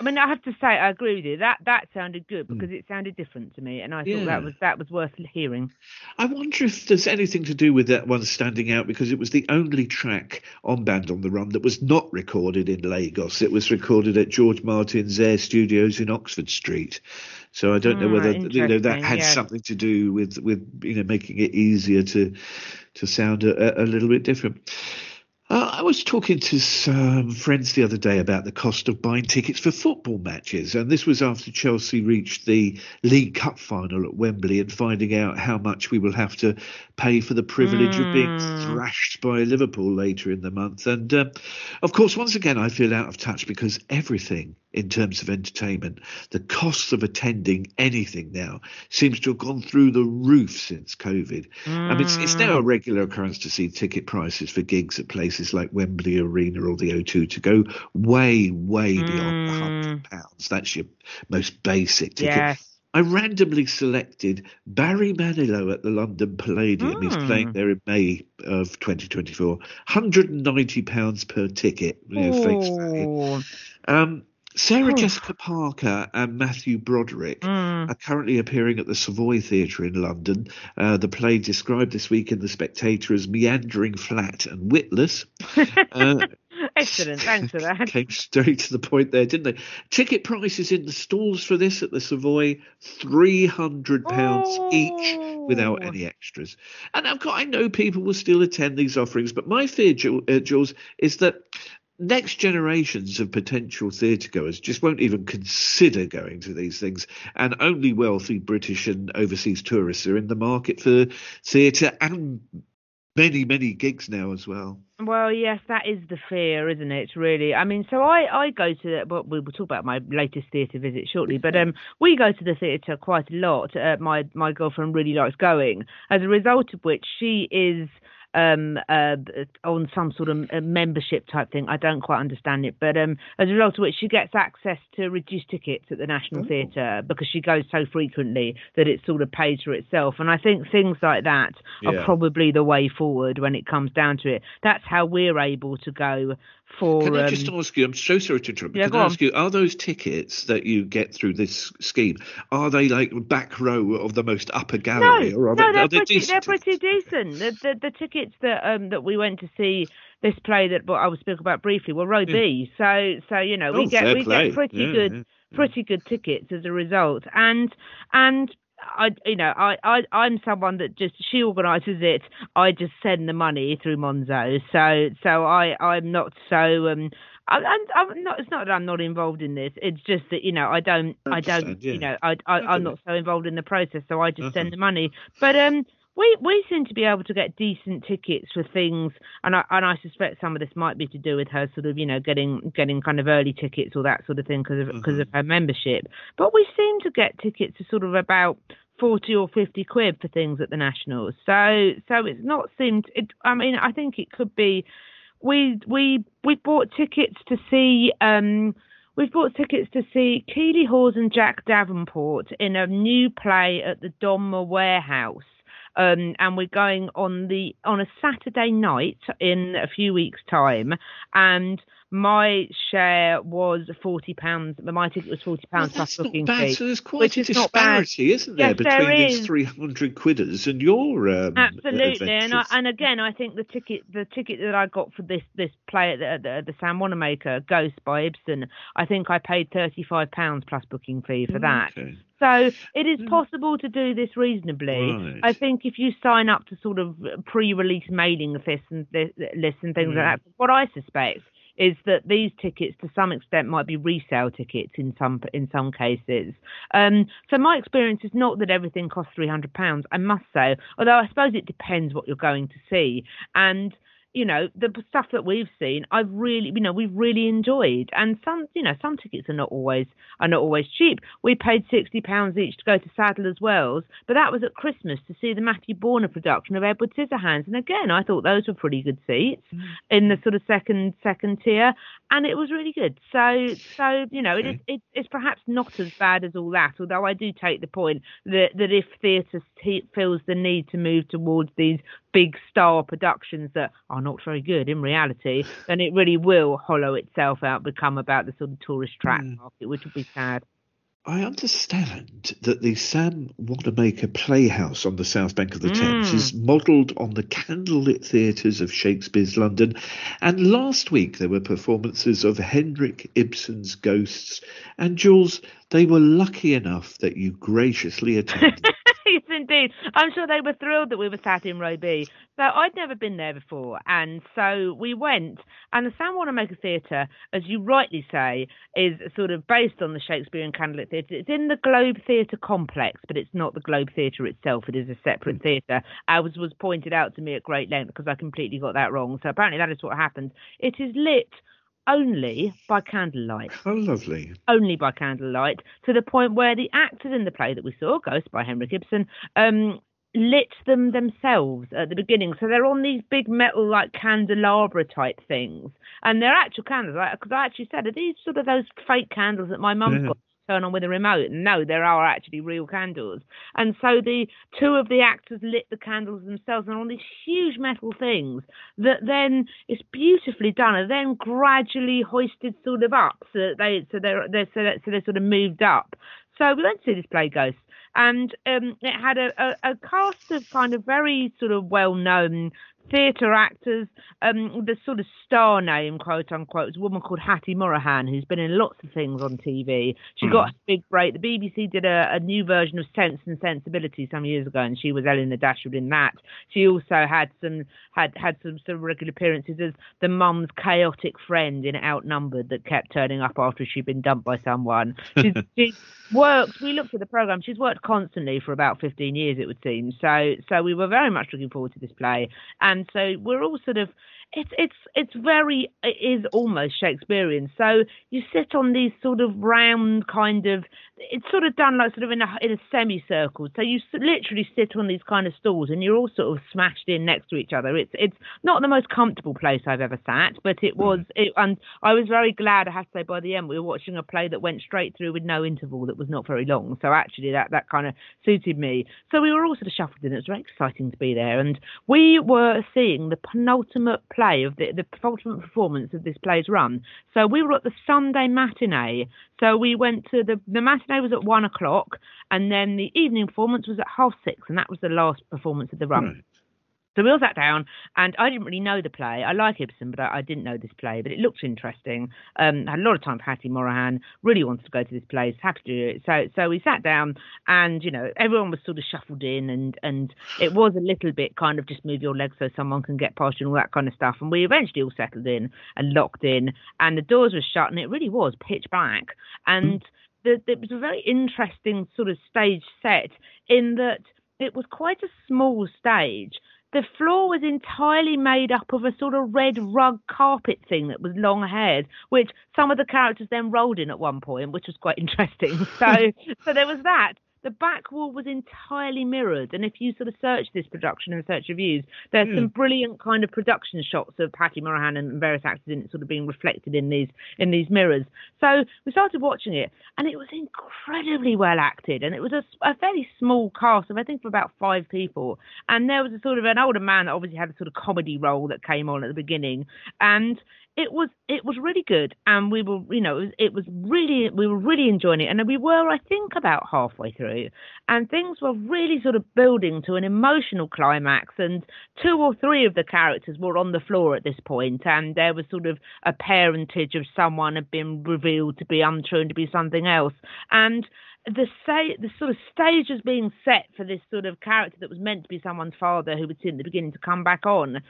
I mean, I have to say, I agree with you. That that sounded good because it sounded different to me, and I thought Yeah. that was that was worth hearing. I wonder if there's anything to do with that one standing out because it was the only track on Band on the Run that was not recorded in Lagos. It was recorded at George Martin's Air Studios in Oxford Street. So I don't know Ah, whether you know that had yes. something to do with with you know making it easier to to sound a, a little bit different. Uh, I was talking to some friends the other day about the cost of buying tickets for football matches, and this was after Chelsea reached the League Cup final at Wembley and finding out how much we will have to pay for the privilege mm. of being hmm. thrashed by Liverpool later in the month. And uh, of course, once again, I feel out of touch because everything in terms of entertainment, the cost of attending anything now seems to have gone through the roof since COVID. Mm. I mean, it's, it's now a regular occurrence to see ticket prices for gigs at places places like Wembley Arena or the O2 to go way, way beyond the hundred mm. pounds. That's your most basic ticket. Yes. I randomly selected Barry Manilow at the London Palladium. Mm. He's playing there in May of 2024. £190 per ticket, you know. Um, Sarah Jessica Parker and Matthew Broderick mm. are currently appearing at the Savoy Theatre in London. Uh, the play described this week in The Spectator as meandering, flat, and witless. Uh, Excellent, thanks for that. Came straight to the point there, didn't they? Ticket prices in the stalls for this at the Savoy, three hundred pounds oh. each without any extras. And I've got, I know people will still attend these offerings, but my fear, uh, Jules, is that next generations of potential theatre goers just won't even consider going to these things, and only wealthy British and overseas tourists are in the market for theatre and many many gigs now as well. Well, yes, that is the fear, isn't it? Really, I mean, so I I go to well, we will talk about my latest theatre visit shortly, but um, we go to the theatre quite a lot. Uh, my my girlfriend really likes going, as a result of which she is um, uh, on some sort of uh, membership type thing. I don't quite understand it, but um, as a result of which she gets access to reduced tickets at the National Theatre because she goes so frequently that it sort of pays for itself. And I think things like that are probably the way forward when it comes down to it. That's how we're able to go for. Can I just um, ask you? I'm so sorry to interrupt. Yeah, Can I ask on. you? Are those tickets that you get through this scheme? Are they like back row of the most upper gallery? No, or are no, they, they're, are pretty, they they're pretty decent. The, the, the tickets that um that we went to see this play that I was speaking about briefly were row B. So so you know we oh, get we play. get pretty yeah, good. Yeah pretty good tickets as a result and and I, you know, I, I, I'm someone that just she organises it. I just send the money through Monzo. So, so I, I'm not so. Um, I, I'm, I'm not. It's not that I'm not involved in this. It's just that you know, I don't, I don't, yeah. you know, I, I, I'm not so involved in the process. So I just uh-huh. send the money. But um, we we seem to be able to get decent tickets for things, and I and I suspect some of this might be to do with her sort of you know getting getting kind of early tickets or that sort of thing because of because mm-hmm. of her membership. But we seem to get tickets to sort of about 40 or 50 quid for things at the Nationals. So so it's not seemed it I mean I think it could be we we we bought tickets to see um we've bought tickets to see Keeley Hawes and Jack Davenport in a new play at the Donmar Warehouse um, and we're going on the on a Saturday night in a few weeks' time, and my share was forty pounds. But my ticket was forty pounds well, plus booking bad. fee. So there's quite a disparity, isn't there, yes, between there these three hundred quidders and your um, absolutely. And, I, and again, I think the ticket the ticket that I got for this this play at the, the, the Sam Wanamaker Ghost by Ibsen, I think I paid thirty five pounds plus booking fee for that. Okay. So it is possible to do this reasonably. Right. I think if you sign up to sort of pre-release mailing lists and lists and things mm. like that, what I suspect is that these tickets to some extent might be resale tickets in some in some cases. Um, so my experience is not that everything costs three hundred pounds. I must say, although I suppose it depends what you're going to see and you know, the stuff that we've seen, I've really, you know, we've really enjoyed. And some, you know, some tickets are not always are not always cheap. We paid sixty pounds each to go to Sadler's Wells, but that was at Christmas to see the Matthew Borner production of Edward Scissorhands. And again, I thought those were pretty good seats mm. in the sort of second second tier, and it was really good. So, so you know, it is it, it's perhaps not as bad as all that. Although I do take the point that that if theatre feels the need to move towards these big star productions that are not very good in reality, then it really will hollow itself out, become about the sort of tourist track mm. market, which would be sad. I understand that the Sam Wanamaker Playhouse on the south bank of the Thames mm. is modelled on the candlelit theatres of Shakespeare's London. And last week there were performances of Henrik Ibsen's Ghosts. And Jules, they were lucky enough that you graciously attended. yes, indeed. I'm sure they were thrilled that we were sat in row B. So I'd never been there before, and so we went. And the Sam Wanamaker Theatre, as you rightly say, is sort of based on the Shakespearean Candlelit Theatre. It's in the Globe Theatre complex, but it's not the Globe Theatre itself. It is a separate hmm. theatre, as was pointed out to me at great length because I completely got that wrong. So apparently that is what happened. It is lit only by candlelight Oh, lovely. only by candlelight to the point where the actors in the play that we saw, Ghost by Henrik Ibsen, um, lit them themselves at the beginning. So they're on these big metal like candelabra type things, and they're actual candles. Because I actually said, are these sort of those fake candles that my mum's Yeah. got? Turn on with a remote. No, there are actually real candles. And so the two of the actors lit the candles themselves and on these huge metal things that then it's beautifully done and then gradually hoisted sort of up so that they so they're, they're so, they're sort of moved up. So we went to see this play Ghost and um, it had a, a, a cast of kind of very sort of well known theatre actors. Um, the sort of star name, quote unquote, was a woman called Hattie Morahan, who's been in lots of things on TV. She got a big break. The BBC did a, a new version of Sense and Sensibility some years ago, and she was Eleanor Dashwood in that. She also had some had had some sort of regular appearances as the mum's chaotic friend in Outnumbered that kept turning up after she'd been dumped by someone. She's, she's worked. We looked at the program. She's worked constantly for about 15 years, it would seem. So, so we were very much looking forward to this play, and so we're all sort of. It's it's it's very it is almost Shakespearean. So you sit on these sort of round kind of. It's sort of done like sort of in a in a semicircle. So you literally sit on these kind of stools, and you're all sort of smashed in next to each other. It's it's not the most comfortable place I've ever sat, but it hmm. was. It, and I was very glad. I have to say, by the end, we were watching a play that went straight through with no interval that was not very long. So actually, that that kind of suited me. So we were all sort of shuffled in. It was very exciting to be there, and we were seeing the penultimate play of the the penultimate performance of this play's run. So we were at the Sunday matinee. So we went to the the matinee was at one o'clock, and then the evening performance was at half six, and that was the last performance of the run. Hmm. So we all sat down, and I didn't really know the play. I like Ibsen, but I, I didn't know this play. But it looked interesting. Um, I had a lot of time for Hattie Morahan. Really wanted to go to this place. Happy to do it. So so we sat down, and you know everyone was sort of shuffled in, and and it was a little bit kind of just move your legs so someone can get past you and all that kind of stuff. And we eventually all settled in and locked in, and the doors were shut, and it really was pitch black. And the, it was a very interesting sort of stage set in that it was quite a small stage. The floor was entirely made up of a sort of red rug carpet thing that was long haired, which some of the characters then rolled in at one point, which was quite interesting. So, so there was that. The back wall was entirely mirrored, and if you sort of search this production and search reviews, there's some hmm. brilliant kind of production shots of Hattie Morahan and various actors in it sort of being reflected in these in these mirrors. So we started watching it, and it was incredibly well acted, and it was a, a fairly small cast of I think for about five people, and there was a sort of an older man that obviously had a sort of comedy role that came on at the beginning, and it was it was really good, and we were you know it was, really we were really enjoying it, and we were I think about halfway through, and things were really sort of building to an emotional climax, and two or three of the characters were on the floor at this point, and there was sort of a parentage of someone had been revealed to be untrue and to be something else, and the say the sort of stage was being set for this sort of character that was meant to be someone's father who would see in the beginning to come back on.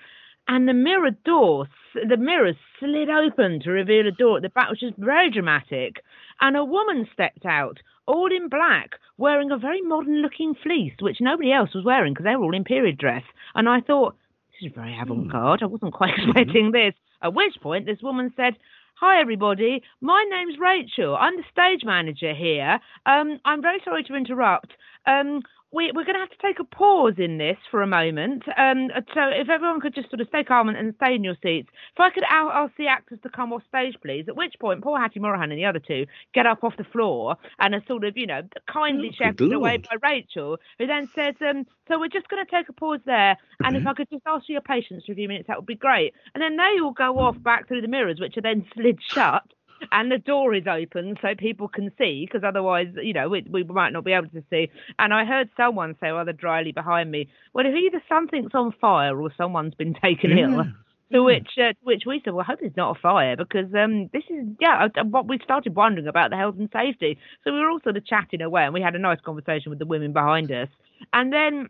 And the mirror door, the mirrors slid open to reveal a door at the back, which is very dramatic. And a woman stepped out, all in black, wearing a very modern looking fleece, which nobody else was wearing because they were all in period dress. And I thought, this is very avant garde. I wasn't quite expecting this. At which point, this woman said, Hi, everybody. My name's Rachel. I'm the stage manager here. Um, I'm very sorry to interrupt. Um, we, we're going to have to take a pause in this for a moment. Um, so if everyone could just sort of stay calm and, and stay in your seats. If I could ask the actors to come off stage, please. At which point, poor Hattie Morahan and the other two get up off the floor and are sort of, you know, kindly Oh, shepherded away by Rachel, who then says, um, so we're just going to take a pause there. And if I could just ask for your patience for a few minutes, that would be great. And then they all go off back through the mirrors, which are then slid shut. And the door is open so people can see, because otherwise, you know, we, we might not be able to see. And I heard someone say rather dryly behind me, well, if either something's on fire or someone's been taken Yeah. ill. To which, uh, which we said, "Well, I hope it's not a fire because um, this is yeah." What we started wondering about the health and safety, so we were all sort of chatting away, and we had a nice conversation with the women behind us, and then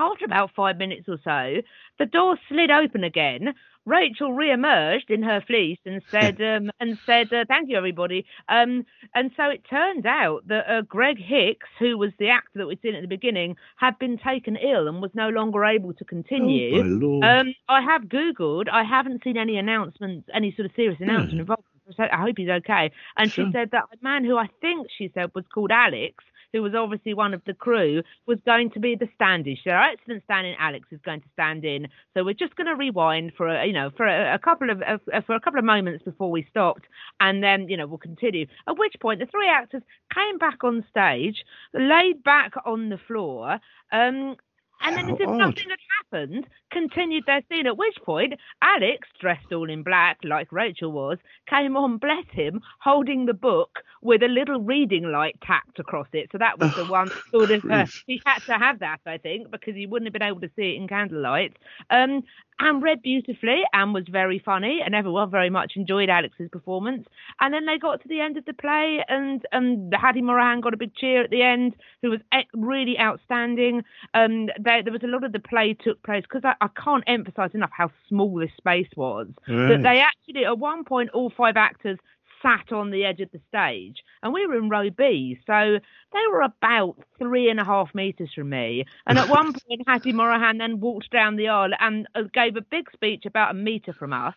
after about five minutes or so, the door slid open again. Rachel re-emerged in her fleece and said, um, and said, uh, "Thank you, everybody." Um, and so it turned out that uh, Greg Hicks, who was the actor that we'd seen at the beginning, had been taken ill and was no longer able to continue. Oh, my lord. Um, I have Googled. I haven't seen any announcements, any sort of serious announcement involved. So I hope he's okay. And Sure. she said that a man who I think she said was called Alex, who was obviously one of the crew, was going to be the stand-in. So "Our excellent stand-in Alex is going to stand in." So we're just going to rewind for a, you know for a, a couple of uh, for a couple of moments before we stopped, and then you know we'll continue. At which point the three actors came back on stage, laid back on the floor. Um, and then, How as if odd. nothing had happened, continued their scene. At which point, Alex, dressed all in black, like Rachel was, came on, bless him, holding the book with a little reading light tacked across it. So that was the one sort of. Uh, he had to have that, I think, because he wouldn't have been able to see it in candlelight. Um, and read beautifully and was very funny, and everyone very much enjoyed Alex's performance. And then they got to the end of the play, and um, Hattie Morahan got a big cheer at the end, who was really outstanding. Um, there, there was a lot of the play took place because I, I can't emphasise enough how small this space was. That Right. they actually, at one point, all five actors sat on the edge of the stage, and we were in row B, so they were about three and a half meters from me. And at one point, Hattie Morahan then walked down the aisle and uh, gave a big speech about a meter from us.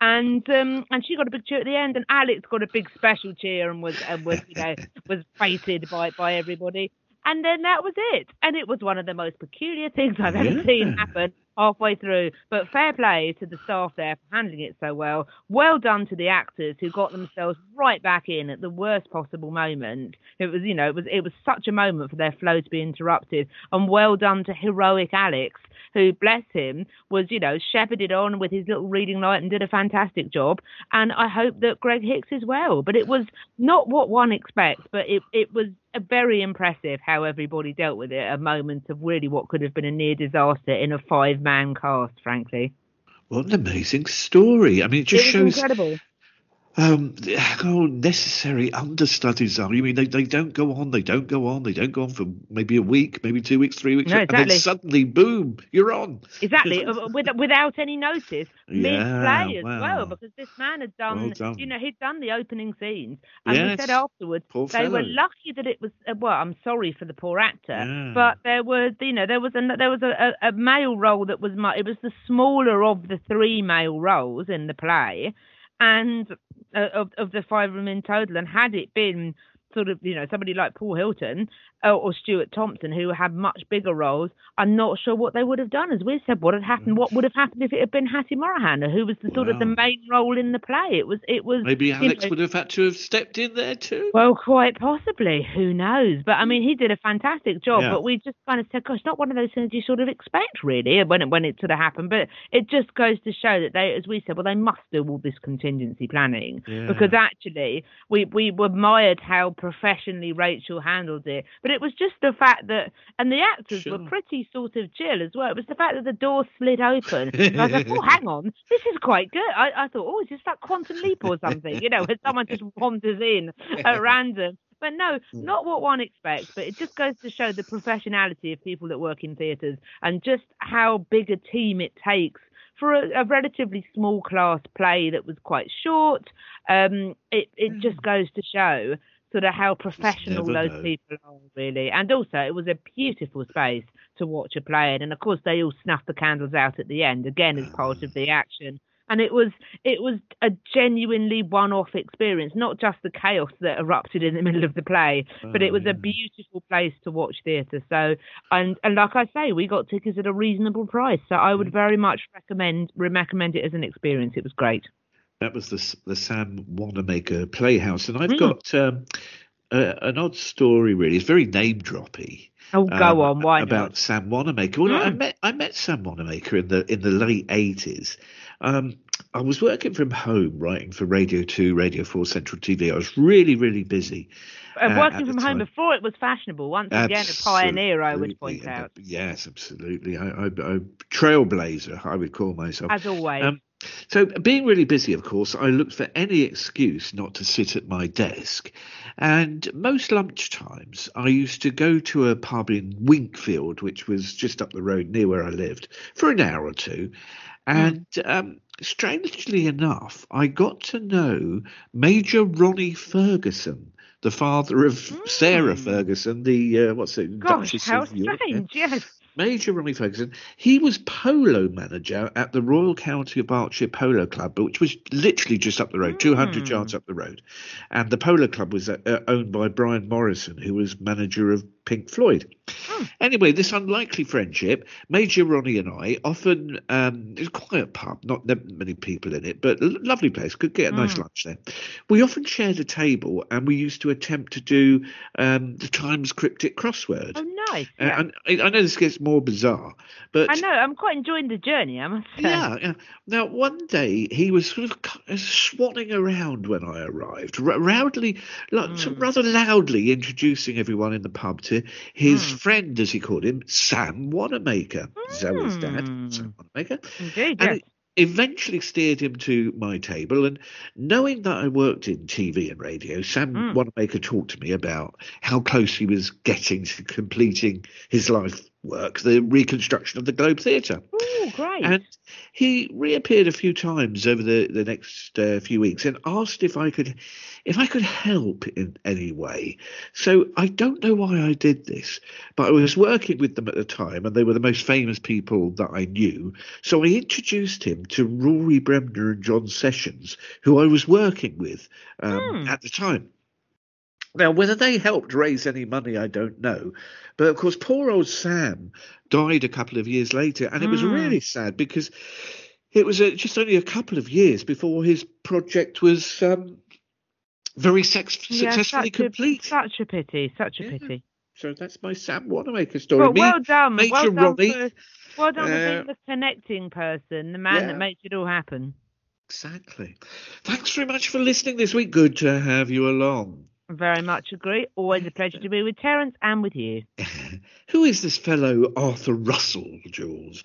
And um, and she got a big cheer at the end, and Alex got a big special cheer and was and was you know was feted by by everybody. And then that was it. And it was one of the most peculiar things I've ever Yeah. seen happen halfway through. But fair play to the staff there for handling it so well. Well done to the actors who got themselves right back in at the worst possible moment. It was, you know, it was it was such a moment for their flow to be interrupted. And well done to heroic Alex, who, bless him, was, you know, shepherded on with his little reading light and did a fantastic job. And I hope that Greg Hicks as well. But it was not what one expects, but it, it was very impressive how everybody dealt with it. A moment of really what could have been a near disaster in a five man cast, frankly. What an amazing story. I mean, it just it shows incredible. Um, how necessary understudies are. You mean they, they don't go on, they don't go on, they don't go on for maybe a week, maybe two weeks, three weeks, No, and then suddenly, boom, you're on. Exactly, uh, without any notice, Yeah, play as wow. well, because this man had done, Well done. you know, he'd done the opening scenes, and he said afterwards Poor they were lucky that it was. Uh, well, I'm sorry for the poor actor, Yeah. but there was, you know, there was a there was a, a, a male role that was it was the smaller of the three male roles in the play, and uh, of of the five of them in total, and had it been sort of, you know, somebody like Paul Hilton uh, or Stuart Thompson, who had much bigger roles, I'm not sure what they would have done. As we said, what had happened? What would have happened if it had been Hattie Morahan, who was the sort of the main role in the play? It was, it was. Maybe Alex know, would have had to have stepped in there too. well, quite possibly. Who knows? But I mean, he did a fantastic job. Yeah. But we just kind of said, "Gosh, not one of those things you sort of expect, really, when it when it sort of happened." But it just goes to show that they, as we said, well, they must do all this contingency planning Yeah. because actually, we we admired how professionally Rachel handled it. But it was just the fact that, and the actors were pretty sort of chill as well. It was the fact that the door slid open. And I was like, "Oh, hang on, this is quite good." I, I thought, "Oh, is this like Quantum Leap or something?" You know, when someone just wanders in at random. But no, not what one expects. But it just goes to show the professionality of people that work in theatres and just how big a team it takes for a, a relatively small class play that was quite short. Um, it it just goes to show sort of how professional those know. people are really. And also, it was a beautiful space to watch a play in. And of course, they all snuffed the candles out at the end again as part of the ah. action. And it was it was a genuinely one-off experience, not just the chaos that erupted in the middle of the play, but it Oh, was yeah. a beautiful place to watch theatre. So, and and like I say, we got tickets at a reasonable price. So I would very much recommend recommend it as an experience. It was great. That was the the Sam Wanamaker Playhouse, and I've Mm. got um, a, an odd story. Really, it's very name droppy. Oh, go um, on, why about not? Sam Wanamaker. Well, I Mm. met I met Sam Wanamaker in the in the late eighties. Um, I was working from home, writing for Radio 2, Radio 4, Central TV. I was really, really busy. Uh, uh, working from home before it was fashionable. Once again, a pioneer, I would point out, Yes, absolutely. I, I, I trailblazer, I would call myself. as always. Um, so, being really busy, of course, I looked for any excuse not to sit at my desk. And most lunchtimes, I used to go to a pub in Winkfield, which was just up the road near where I lived, for an hour or two. And um, strangely enough, I got to know Major Ronnie Ferguson, the father of Sarah Ferguson, the uh, what's it, Gosh, Duchess how of York. strange! Yes. Major Ronnie Ferguson. He was polo manager at the Royal County of Berkshire Polo Club, which was literally just up the road, 200 yards up the road. And the polo club was uh, owned by Brian Morrison, who was manager of Pink Floyd. Anyway, this unlikely friendship, Major Ronnie and I often, um, it's a quiet pub, not many people in it, but a lovely place, could get a nice lunch there. We often shared a table and we used to attempt to do um, the Times cryptic crossword. Oh, nice. Uh, Yeah. and I, I know this gets more bizarre, but I know. I'm quite enjoying the journey. I must say. yeah, yeah. Now, one day he was sort of c- swanning around when I arrived, r- loudly, like, sort rather loudly introducing everyone in the pub to his hmm. friend, as he called him, Sam Wanamaker, Zoe's dad, hmm. Sam Wanamaker. Indeed. And Yes. eventually steered him to my table. And knowing that I worked in TV and radio, Sam hmm. Wanamaker talked to me about how close he was getting to completing his life work, the reconstruction of the Globe Theatre. Oh, great. And he reappeared a few times over the the next uh, few weeks and asked if I could if I could help in any way. So I don't know why I did this, but I was working with them at the time, and they were the most famous people that I knew. So I introduced him to Rory Bremner and John Sessions, who I was working with um, at the time. Now, whether they helped raise any money, I don't know. But of course, poor old Sam died a couple of years later, and it was really sad because it was uh, just only a couple of years before his project was um, very sex- Yeah, successfully such a- complete. such a pity. Such a Yeah. pity. So that's my Sam Wanamaker story. Well, Me, well done. Major well done Ronnie. for, well done for Uh, being the connecting person, the man yeah. that makes it all happen. Exactly. Thanks very much for listening this week. Good to have you along. Very much agree. Always a pleasure to be with Terence and with you. Who is this fellow Arthur Russell, Jules?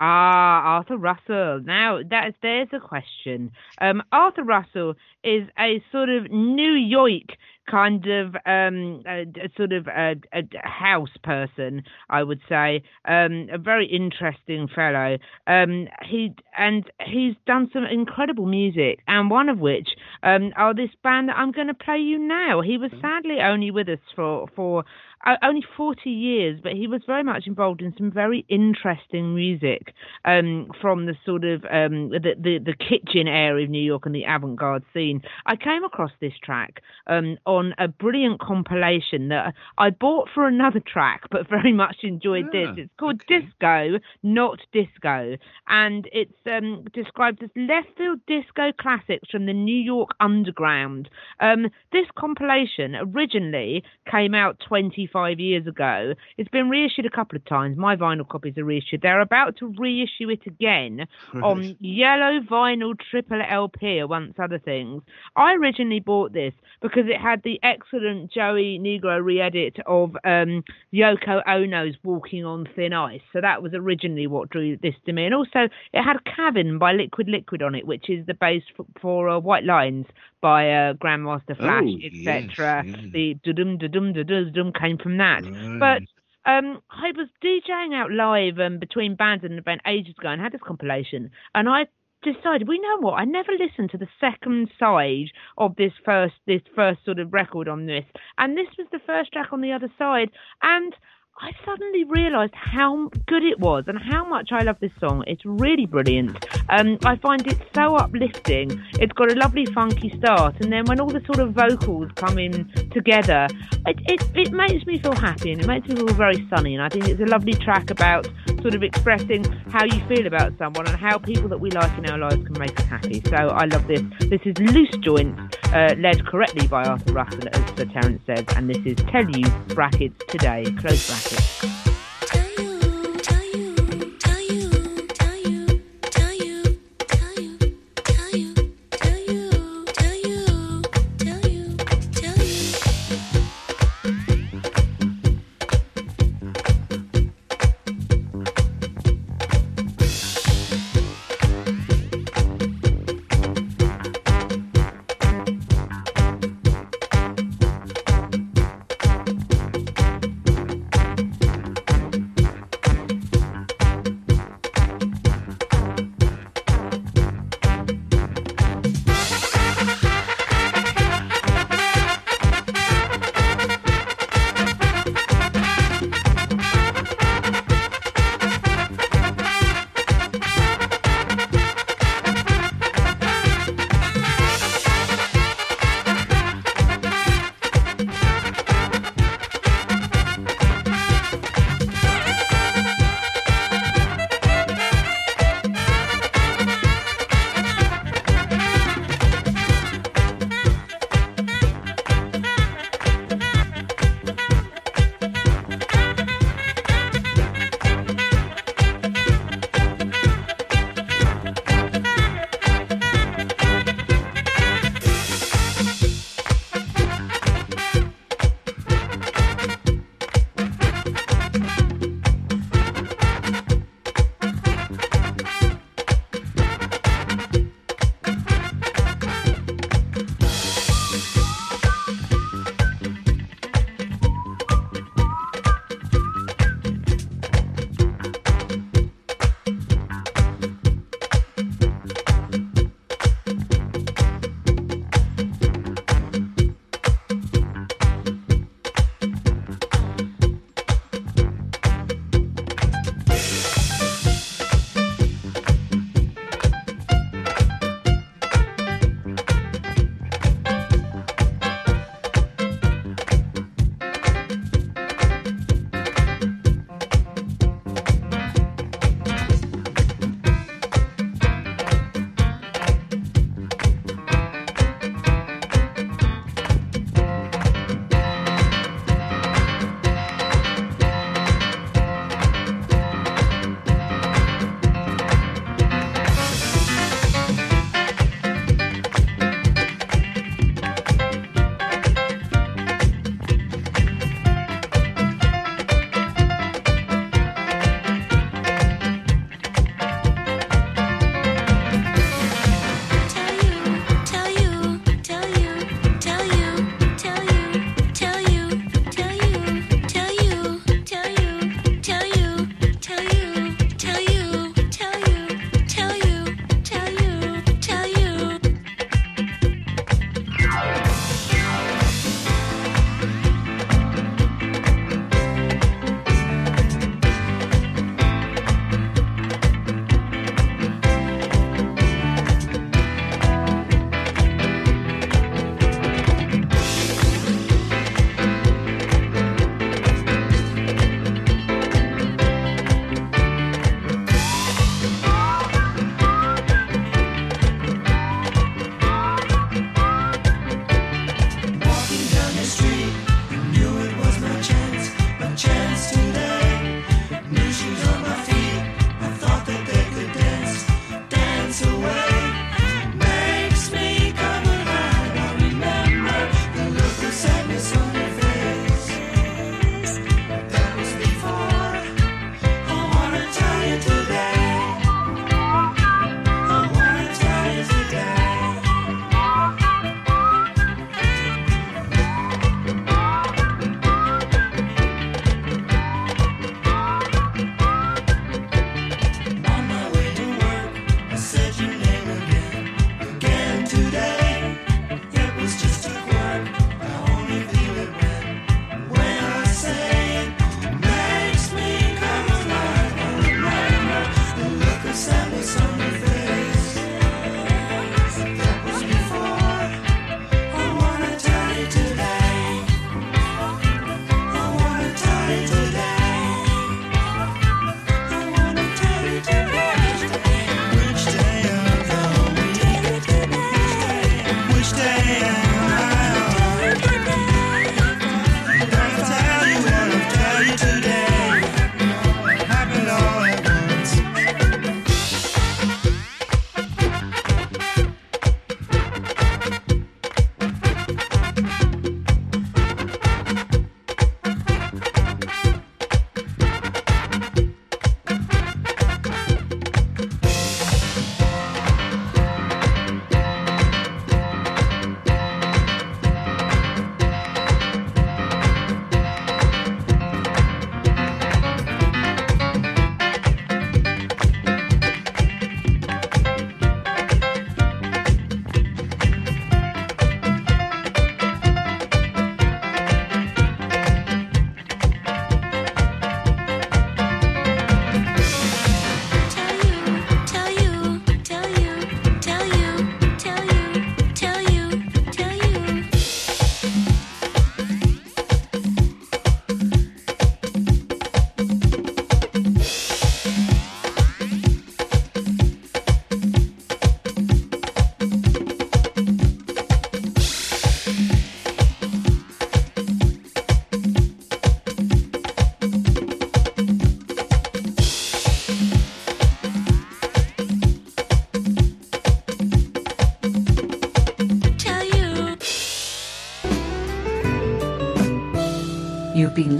Ah, Arthur Russell. Now, that's there's a question. Um, Arthur Russell is a sort of New York kind of um, a, a sort of a, a house person, I would say. Um, a very interesting fellow. Um, he and he's done some incredible music, and one of which um, are this band that I'm going to play you now. He was sadly only with us for for uh, only 40 years, but he was very much involved in some very interesting music um, from the sort of um, the, the the kitchen area of New York and the avant-garde scene. I came across this track um, on a brilliant compilation that I bought for another track, but very much enjoyed this. Ah, It's called okay. Disco, not Disco, and it's um, described as left field disco classics from the New York underground. Um, this compilation originally came out 25 years ago. It's been reissued a couple of times. My vinyl copies are reissued. They're about to reissue it again on yellow vinyl triple LP, amongst other things. I originally bought this because it had the excellent Joey Negro re-edit of um, Yoko Ono's Walking on Thin Ice. So that was originally what drew this to me. And also, it had Cavern by Liquid Liquid on it, which is the base for, for uh, White Lines by uh, Grandmaster Flash, Oh, etc. yes, yeah. The dum dum dum dum came from that. But um, I was DJing out live um, between bands at an event ages ago and had this compilation, and I decided, we know what? I never listened to the second side of this first this first sort of record on this, and this was the first track on the other side, and I suddenly realised how good it was and how much I love this song. It's really brilliant. Um, I find it so uplifting. It's got a lovely funky start, and then when all the sort of vocals come in together, it, it, it makes me feel happy and it makes me feel very sunny. And I think it's a lovely track about sort of expressing how you feel about someone and how people that we like in our lives can make us happy. So I love this. This is Loose Joints, uh, led correctly by Arthur Russell, as Sir Terence says, and this is Tell You brackets today, close brackets. Tell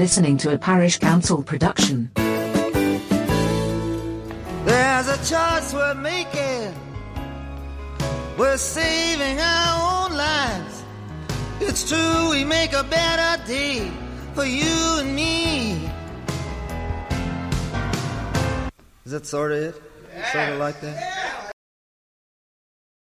listening to a Parish Counsel production. There's a choice we're making. We're saving our own lives. It's true, we make a better day for you and me. Is that sort of it? Sort of like that?